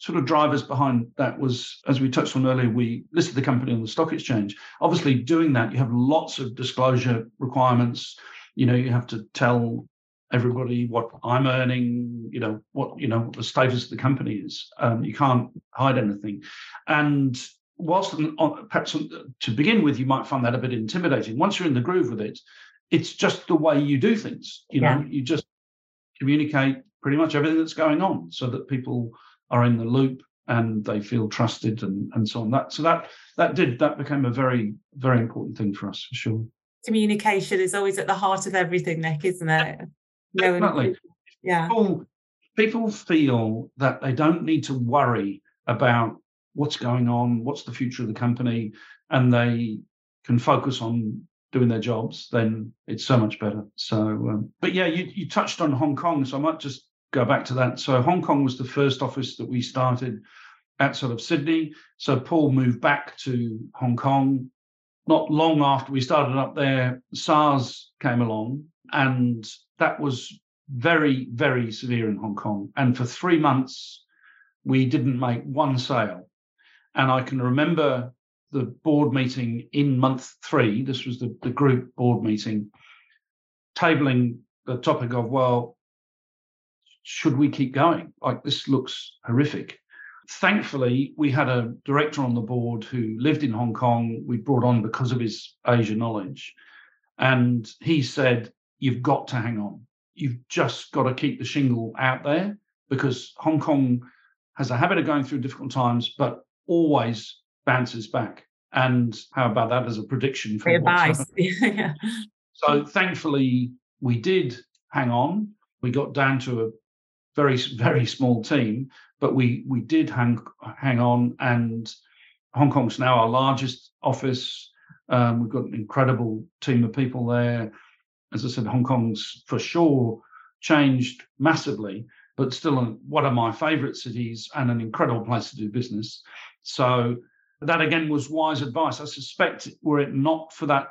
sort of drivers behind that was, as we touched on earlier, we listed the company on the stock exchange. Obviously, doing that, you have lots of disclosure requirements. You know, you have to tell everybody what I'm earning. You know what you know what the status of the company is. Um, you can't hide anything, and whilst perhaps to begin with, you might find that a bit intimidating. Once you're in the groove with it, it's just the way you do things. You know, you just communicate pretty much everything that's going on so that people are in the loop and they feel trusted and, and so on. That so that that did that became a very, very important thing for us for sure. Communication is always at the heart of everything, Nick, isn't it? Definitely. yeah. People, people feel that they don't need to worry about what's going on, what's the future of the company, and they can focus on doing their jobs, then it's so much better. So, um, but yeah, you, you touched on Hong Kong, so I might just go back to that. So, Hong Kong was the first office that we started outside of Sydney. So, Paul moved back to Hong Kong. Not long after we started up there, SARS came along, and that was very, very severe in Hong Kong. And for three months, we didn't make one sale. And I can remember the board meeting in month three, this was the, the group board meeting, tabling the topic of, well, should we keep going? Like this looks horrific. Thankfully, we had a director on the board who lived in Hong Kong. We brought on because of his Asia knowledge. And he said, You've got to hang on. You've just got to keep the shingle out there because Hong Kong has a habit of going through difficult times, but always bounces back. And how about that as a prediction for advice? yeah. So thankfully, we did hang on. We got down to a very very small team, but we we did hang hang on. And Hong Kong's now our largest office. Um, we've got an incredible team of people there. As I said, Hong Kong's for sure changed massively, but still one of my favourite cities and an incredible place to do business. So that again was wise advice. I suspect were it not for that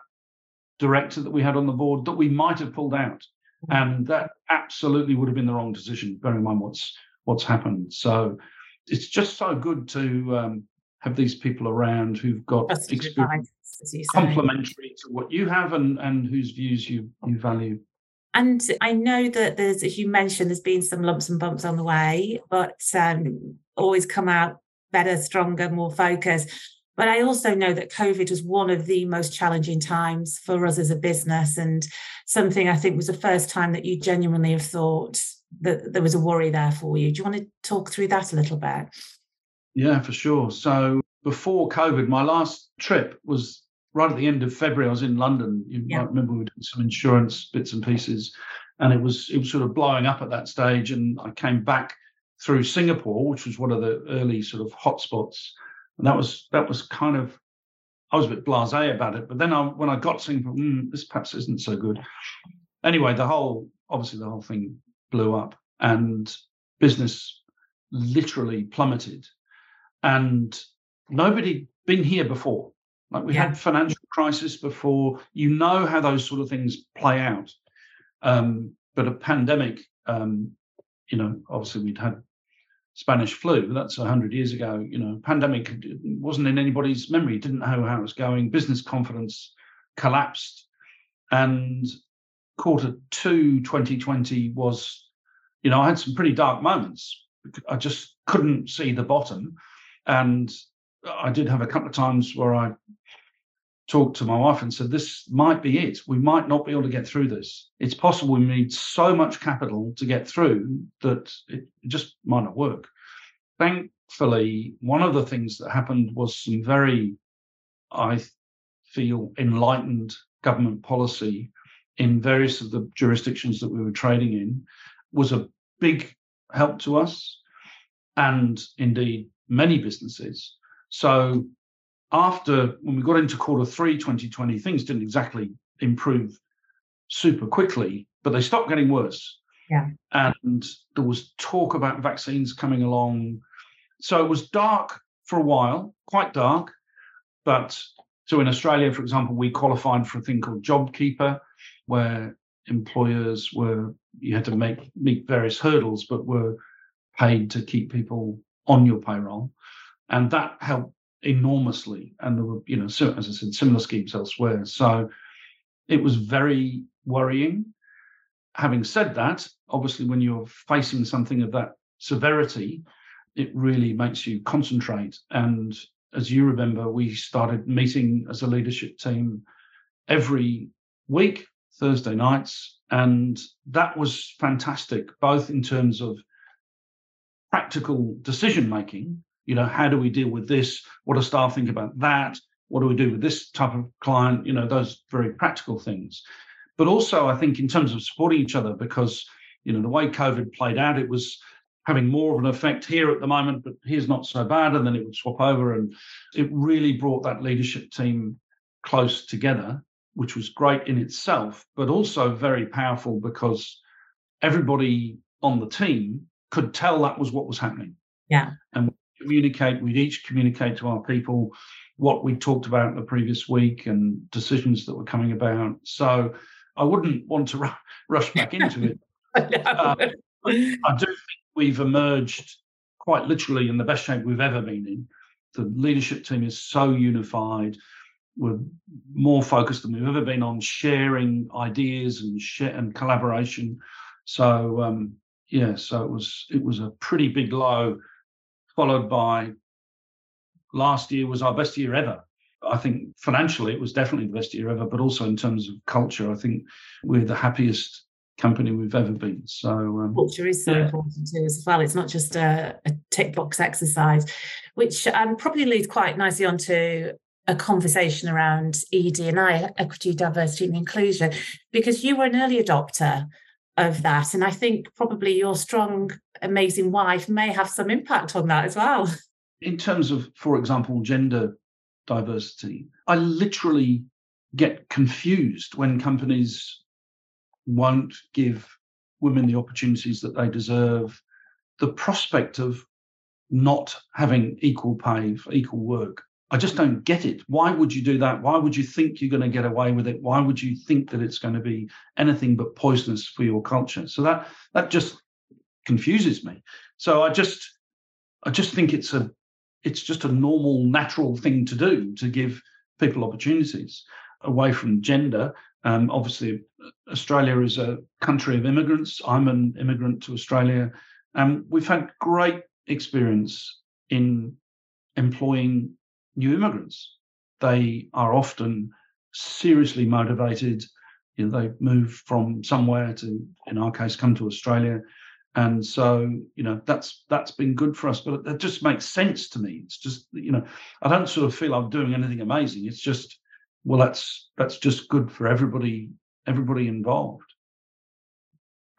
director that we had on the board, that we might have pulled out. And that absolutely would have been the wrong decision. Bearing in mind what's what's happened, so it's just so good to um, have these people around who've got That's experience complementary to what you have and and whose views you you value. And I know that there's, as you mentioned, there's been some lumps and bumps on the way, but um, always come out better, stronger, more focused. But I also know that COVID was one of the most challenging times for us as a business, and something I think was the first time that you genuinely have thought that there was a worry there for you. Do you want to talk through that a little bit? Yeah, for sure. So before COVID, my last trip was right at the end of February. I was in London. You yeah. might remember we were doing some insurance bits and pieces, and it was it was sort of blowing up at that stage. And I came back through Singapore, which was one of the early sort of hotspots, and that was that was kind of I was a bit blasé about it. But then I, when I got Singapore, mm, this perhaps isn't so good. Anyway, the whole obviously the whole thing blew up, and business literally plummeted, and nobody been here before. Like we yeah. had financial crisis before. You know how those sort of things play out. Um, but a pandemic, um, you know, obviously we'd had Spanish flu. That's 100 years ago. You know, pandemic wasn't in anybody's memory. Didn't know how it was going. Business confidence collapsed, and quarter two 2020 was, you know, I had some pretty dark moments. I just couldn't see the bottom, and I did have a couple of times where I talked to my wife and said, This might be it. We might not be able to get through this. It's possible we need so much capital to get through that it just might not work. Thankfully, one of the things that happened was some very, I feel, enlightened government policy in various of the jurisdictions that we were trading in was a big help to us and indeed many businesses. So after when we got into quarter three 2020, things didn't exactly improve super quickly, but they stopped getting worse. Yeah. And there was talk about vaccines coming along. So it was dark for a while, quite dark. But so in Australia, for example, we qualified for a thing called JobKeeper, where employers were you had to make meet various hurdles, but were paid to keep people on your payroll. And that helped enormously. And there were, you know, as I said, similar schemes elsewhere. So it was very worrying. Having said that, obviously, when you're facing something of that severity, it really makes you concentrate. And as you remember, we started meeting as a leadership team every week, Thursday nights. And that was fantastic, both in terms of practical decision making. You know, how do we deal with this? What do staff think about that? What do we do with this type of client? You know, those very practical things. But also, I think in terms of supporting each other, because you know the way COVID played out, it was having more of an effect here at the moment, but here's not so bad, and then it would swap over, and it really brought that leadership team close together, which was great in itself, but also very powerful because everybody on the team could tell that was what was happening. Yeah. And communicate, we'd each communicate to our people what we talked about the previous week and decisions that were coming about. So I wouldn't want to rush back into it. uh, I do think we've emerged quite literally in the best shape we've ever been in. The leadership team is so unified. We're more focused than we've ever been on sharing ideas and share and collaboration. So um, yeah, so it was it was a pretty big low, followed by last year was our best year ever. I think financially it was definitely the best year ever, but also in terms of culture, I think we're the happiest company we've ever been. So um, culture is so yeah. important too as well. It's not just a, a tick box exercise, which um, probably leads quite nicely onto a conversation around ED and I, equity, diversity, and inclusion, because you were an early adopter of that. And I think probably your strong, amazing wife may have some impact on that as well. In terms of, for example, gender diversity, I literally get confused when companies won't give women the opportunities that they deserve. The prospect of not having equal pay for equal work I just don't get it. Why would you do that? Why would you think you're going to get away with it? Why would you think that it's going to be anything but poisonous for your culture? So that that just confuses me. So I just I just think it's a it's just a normal, natural thing to do to give people opportunities away from gender. Um, obviously, Australia is a country of immigrants. I'm an immigrant to Australia. and we've had great experience in employing new immigrants. They are often seriously motivated. You know, they move from somewhere to, in our case, come to Australia. And so, you know, that's that's been good for us. But it just makes sense to me. It's just, you know, I don't sort of feel I'm doing anything amazing. It's just, well, that's that's just good for everybody, everybody involved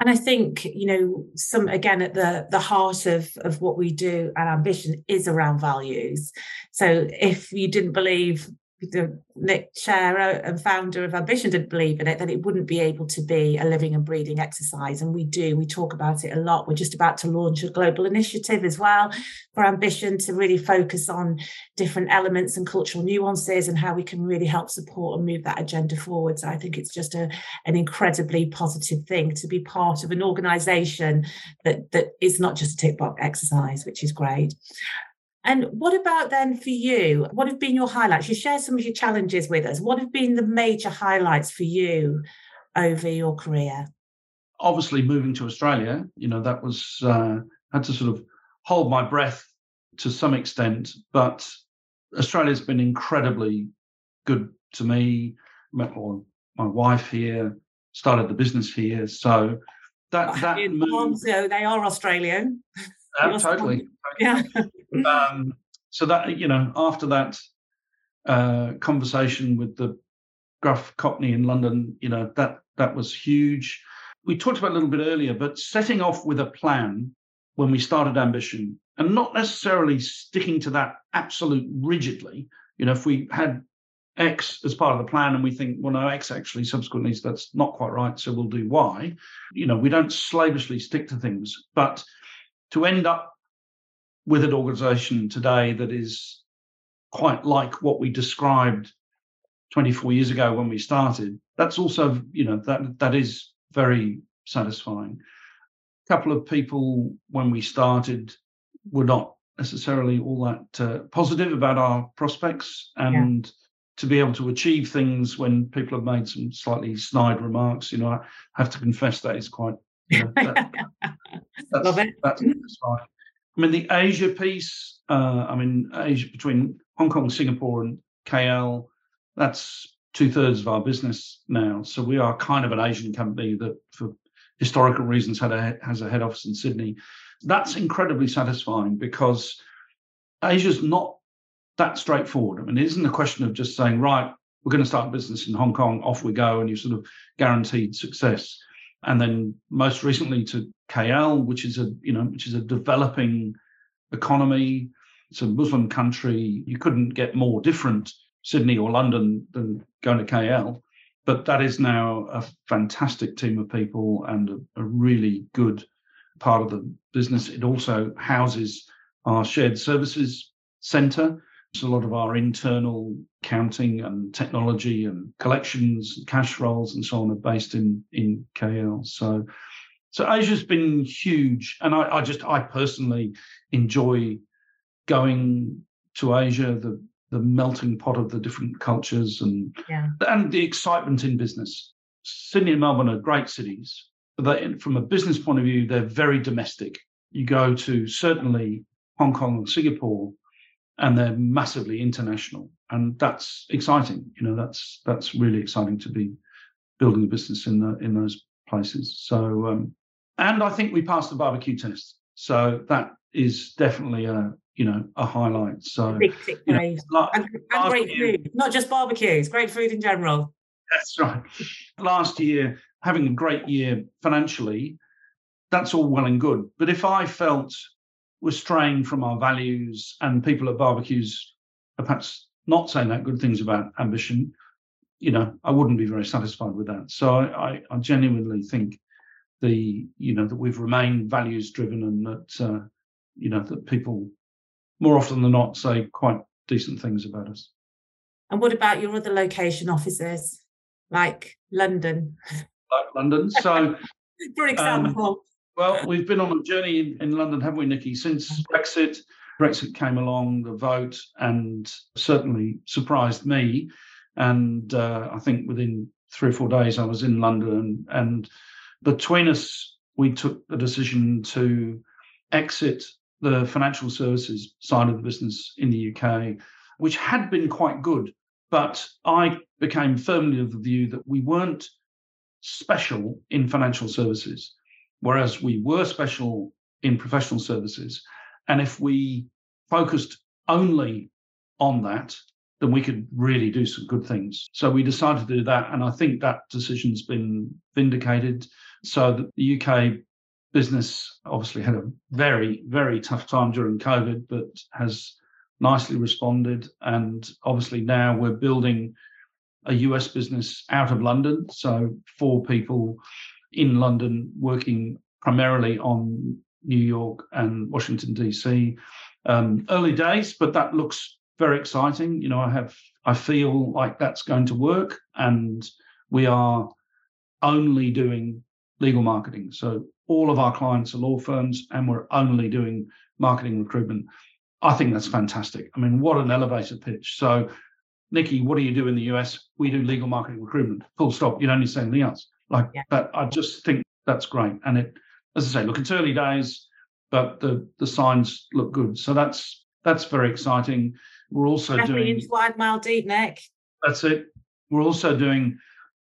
and i think you know some again at the the heart of of what we do and ambition is around values. So if you didn't believe the Nick chair and founder of Ambition didn't believe in it, then it wouldn't be able to be a living and breathing exercise. And we do, we talk about it a lot. We're just about to launch a global initiative as well for Ambition to really focus on different elements and cultural nuances and how we can really help support and move that agenda forward. So I think it's just a, an incredibly positive thing to be part of an organization that, that is not just a tick box exercise, which is great. And what about then for you? What have been your highlights? You share some of your challenges with us. What have been the major highlights for you over your career? Obviously, moving to Australia, you know, that was, uh, had to sort of hold my breath to some extent, but Australia's been incredibly good to me. Met my wife here, started the business here. So that, that move, so they are Australian. Uh, totally. Yeah. um, so that you know, after that uh, conversation with the Gruff Cockney in London, you know that that was huge. We talked about a little bit earlier, but setting off with a plan when we started Ambition, and not necessarily sticking to that absolute rigidly. You know, if we had X as part of the plan and we think, well, no, X actually subsequently that's not quite right, so we'll do Y. You know, we don't slavishly stick to things, but to end up with an organization today that is quite like what we described 24 years ago when we started that's also you know that that is very satisfying a couple of people when we started were not necessarily all that uh, positive about our prospects and yeah. to be able to achieve things when people have made some slightly snide remarks you know i have to confess that is quite you know, that, Love it. That's, that's I mean, the Asia piece. Uh, I mean, Asia between Hong Kong, Singapore, and KL. That's two thirds of our business now. So we are kind of an Asian company that, for historical reasons, had a, has a head office in Sydney. That's incredibly satisfying because Asia's not that straightforward. I mean, it isn't a question of just saying, right, we're going to start a business in Hong Kong, off we go, and you sort of guaranteed success. And then most recently to KL, which is a you know which is a developing economy. It's a Muslim country. You couldn't get more different Sydney or London than going to KL. But that is now a fantastic team of people and a, a really good part of the business. It also houses our shared services centre. So a lot of our internal counting and technology and collections, cash rolls, and so on are based in in KL. So so Asia's been huge, and I, I just I personally enjoy going to Asia, the the melting pot of the different cultures and yeah. and the excitement in business. Sydney and Melbourne are great cities, but they, from a business point of view, they're very domestic. You go to certainly Hong Kong and Singapore, and they're massively international, and that's exciting. You know, that's that's really exciting to be building a business in the in those places. So, um, and I think we passed the barbecue test, so that is definitely a you know a highlight. So big tick you know, like, and, and great year, food, not just barbecues, great food in general. That's right. Last year, having a great year financially, that's all well and good. But if I felt we're straying from our values and people at barbecues are perhaps not saying that good things about ambition, you know, I wouldn't be very satisfied with that. So I, I genuinely think the, you know, that we've remained values driven and that, uh, you know, that people more often than not say quite decent things about us. And what about your other location offices, like London? Like London. So, for um, example. Um, well, we've been on a journey in, in London, haven't we, Nicky, since Brexit. Brexit came along, the vote, and certainly surprised me. And uh, I think within three or four days, I was in London. And between us, we took the decision to exit the financial services side of the business in the UK, which had been quite good. But I became firmly of the view that we weren't special in financial services, whereas we were special in professional services. And if we focused only on that, then we could really do some good things. So we decided to do that. And I think that decision's been vindicated. So the UK business obviously had a very, very tough time during COVID, but has nicely responded. And obviously now we're building a US business out of London. So four people in London working primarily on New York and Washington, DC. Um, early days, but that looks very exciting. You know, I have I feel like that's going to work, and we are only doing legal marketing. So all of our clients are law firms and we're only doing marketing recruitment. I think that's fantastic. I mean, what an elevator pitch. So, Nicky, what do you do in the US? We do legal marketing recruitment. Full stop. You don't need to say anything else. Like, yeah. but I just think that's great. And it, as I say, look, it's early days, but the the signs look good. So that's that's very exciting. We're also doing wide mile deep, Nick. That's it. We're also doing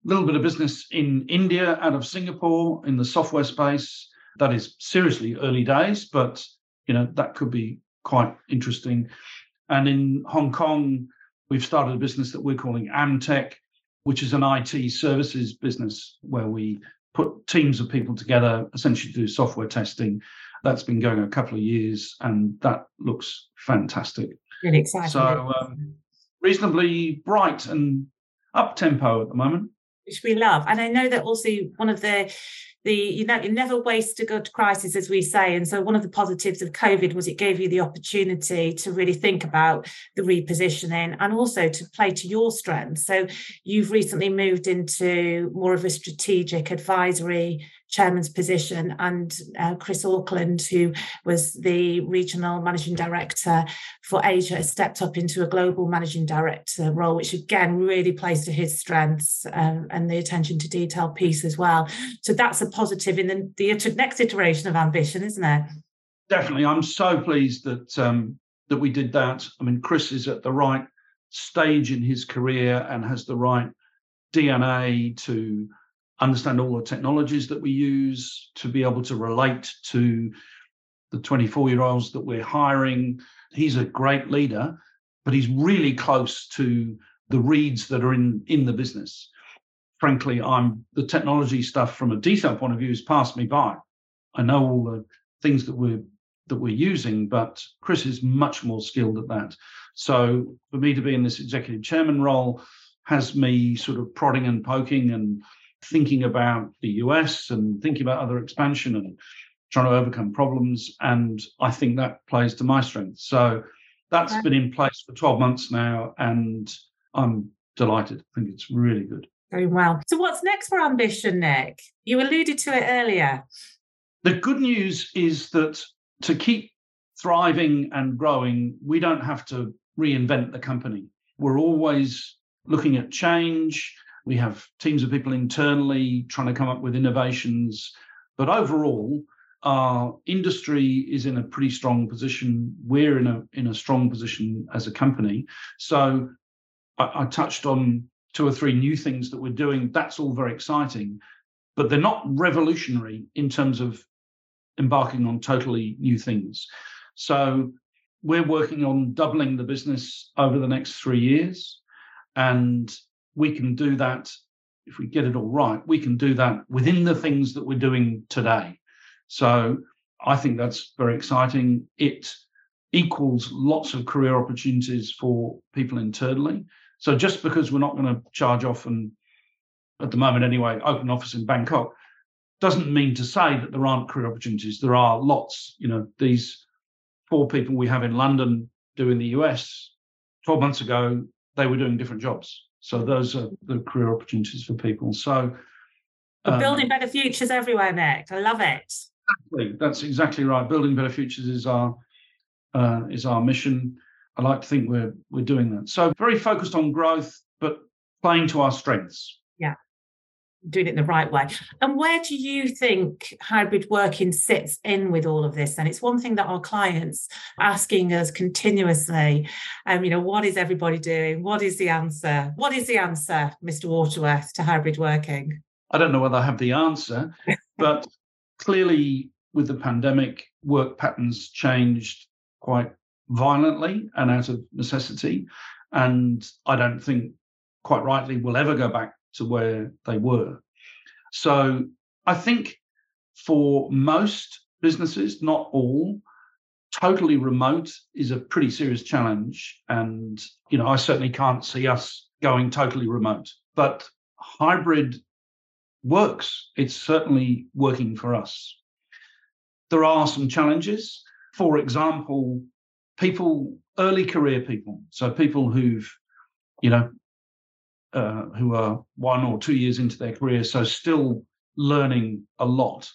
a little bit of business in India out of Singapore in the software space. That is seriously early days, but you know that could be quite interesting. And in Hong Kong, we've started a business that we're calling Amtech, which is an IT services business where we put teams of people together essentially to do software testing. That's been going a couple of years, and that looks fantastic. Really exciting. So um, reasonably bright and up tempo at the moment which we love. And I know that also one of the the you know you never waste a good crisis as we say and so one of the positives of covid was it gave you the opportunity to really think about the repositioning and also to play to your strengths so you've recently moved into more of a strategic advisory chairman's position, and uh, Chris Auckland, who was the regional managing director for Asia, stepped up into a global managing director role, which again really plays to his strengths um, and the attention to detail piece as well. So that's a positive in the, the next iteration of ambition, isn't it? Definitely. I'm so pleased that um, that we did that. I mean, Chris is at the right stage in his career and has the right DNA to understand all the technologies that we use, to be able to relate to the 24 year olds that we're hiring. He's a great leader, but he's really close to the reads that are in, in the business. Frankly, I'm the technology stuff from a detail point of view has passed me by. I know all the things that we're that we're using, but Chris is much more skilled at that. So for me to be in this executive chairman role has me sort of prodding and poking and thinking about the US and thinking about other expansion and trying to overcome problems. And I think that plays to my strength. So that's been in place for 12 months now, and I'm delighted. I think it's really good. Very well. So, what's next for Ambition, Nick? You alluded to it earlier. The good news is that to keep thriving and growing, we don't have to reinvent the company. We're always looking at change. We have teams of people internally trying to come up with innovations. But overall, our industry is in a pretty strong position. We're in a in a strong position as a company. So I, I touched on two or three new things that we're doing. That's all very exciting, but they're not revolutionary in terms of embarking on totally new things. So we're working on doubling the business over the next three years. And we can do that if we get it all right. We can do that within the things that we're doing today. So I think that's very exciting. It equals lots of career opportunities for people internally. So just because we're not going to charge off and at the moment anyway, open office in Bangkok, doesn't mean to say that there aren't career opportunities. There are lots. You know, these four people we have in London doing the US 12 months ago, they were doing different jobs. So those are the career opportunities for people. So um, building better futures everywhere, Nick. I love it. Exactly. That's exactly right. Building better futures is our uh, is our mission. I like to think we're we're doing that. So very focused on growth, but playing to our strengths. Yeah doing it in the right way. And where do you think hybrid working sits in with all of this? And it's one thing that our clients asking us continuously, um, you know, what is everybody doing? What is the answer? What is the answer, Mr. Waterworth, to hybrid working? I don't know whether I have the answer, but clearly with the pandemic, work patterns changed quite violently and out of necessity. And I don't think quite rightly we'll ever go back to where they were. So I think for most businesses, not all, totally remote is a pretty serious challenge. And, you know, I certainly can't see us going totally remote, but hybrid works. It's certainly working for us. There are some challenges. For example, people, early career people, so people who've, you know, uh, who are one or two years into their career, so still learning a lot.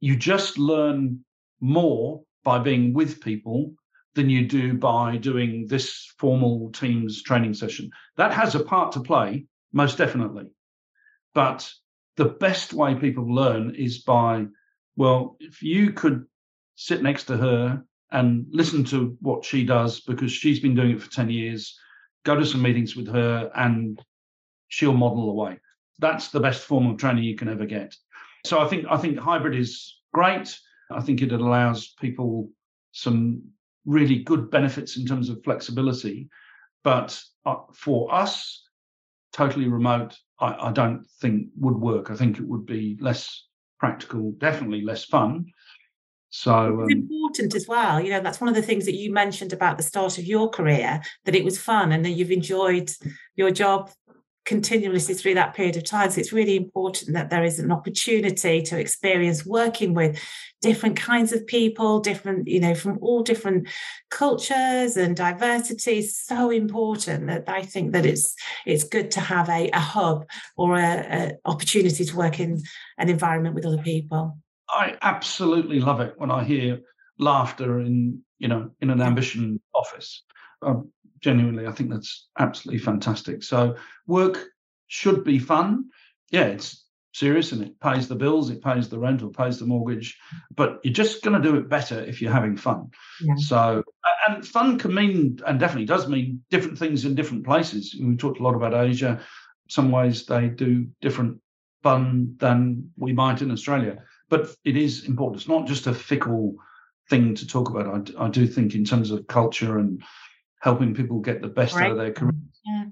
You just learn more by being with people than you do by doing this formal Teams training session. That has a part to play, most definitely. But the best way people learn is by, well, if you could sit next to her and listen to what she does because she's been doing it for 10 years, go to some meetings with her and she'll model away. That's the best form of training you can ever get. So I think I think hybrid is great. I think it allows people some really good benefits in terms of flexibility. But uh, for us, totally remote, I, I don't think would work. I think it would be less practical, definitely less fun. So um, important as well. You know, that's one of the things that you mentioned about the start of your career, that it was fun and that you've enjoyed your job continuously through that period of time. So it's really important that there is an opportunity to experience working with different kinds of people, different, you know, from all different cultures and diversity. So important that I think that it's it's good to have a, a hub or a, opportunity to work in an environment with other people. I absolutely love it when I hear laughter in you know in an ambition office. Um, genuinely, I think that's absolutely fantastic. So work should be fun. Yeah, it's serious and it pays the bills, it pays the rent or pays the mortgage, but you're just going to do it better if you're having fun. Yeah. So, and fun can mean, and definitely does mean different things in different places. We talked a lot about Asia. Some ways they do different fun than we might in Australia, but it is important. It's not just a fickle thing to talk about. I, I do think in terms of culture and helping people get the best right. out of their career. Yeah,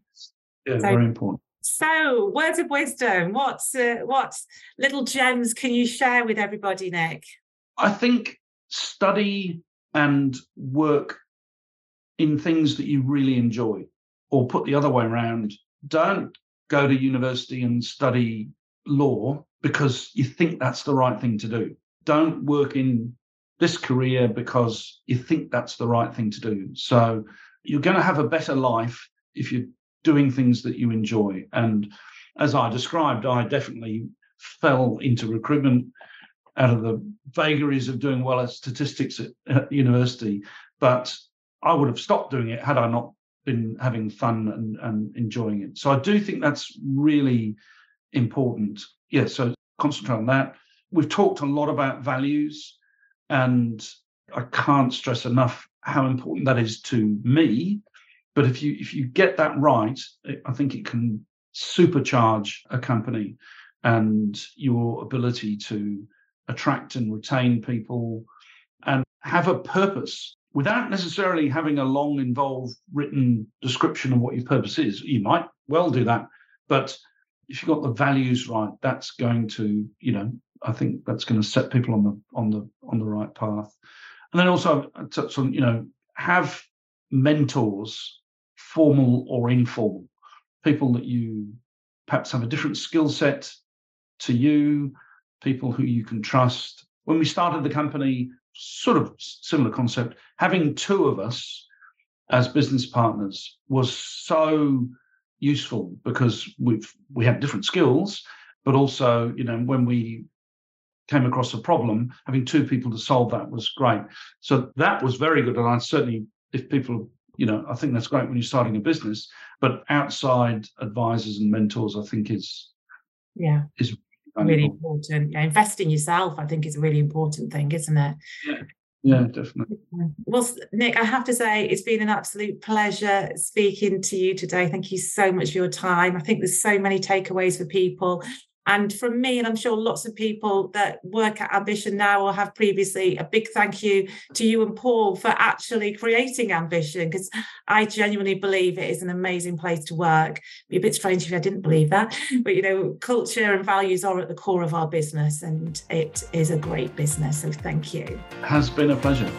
yeah so, very important. So, words of wisdom. What's uh, what little gems can you share with everybody, Nick? I think study and work in things that you really enjoy, or put the other way around. Don't go to university and study law because you think that's the right thing to do. Don't work in this career because you think that's the right thing to do. So you're going to have a better life if you're doing things that you enjoy. And as I described, I definitely fell into recruitment out of the vagaries of doing well at statistics at, at university. But I would have stopped doing it had I not been having fun and, and enjoying it. So I do think that's really important. Yeah, so concentrate on that. We've talked a lot about values, and I can't stress enough how important that is to me. But if you if you get that right, I think it can supercharge a company and your ability to attract and retain people and have a purpose without necessarily having a long involved written description of what your purpose is you might well do that but if you've got the values right that's going to you know i think that's going to set people on the on the on the right path and then also uh, touch on, you know, have mentors, formal or informal, people that you perhaps have a different skill set to you, people who you can trust. When we started the company, sort of similar concept, having two of us as business partners was so useful because we've we had different skills, but also, you know, when we came across a problem, having two people to solve that was great. So that was very good. And I certainly, if people, you know, I think that's great when you're starting a business, but outside advisors and mentors, I think is yeah is really important. Yeah, investing yourself, I think, is a really important thing, isn't it? Yeah. Yeah, definitely. Well, Nick, I have to say it's been an absolute pleasure speaking to you today. Thank you so much for your time. I think there's so many takeaways for people. And from me, and I'm sure lots of people that work at Ambition now or have previously, a big thank you to you and Paul for actually creating Ambition, because I genuinely believe it is an amazing place to work. It'd be a bit strange if I didn't believe that. Mm. But, you know, culture and values are at the core of our business, and it is a great business. So thank you. Has been a pleasure.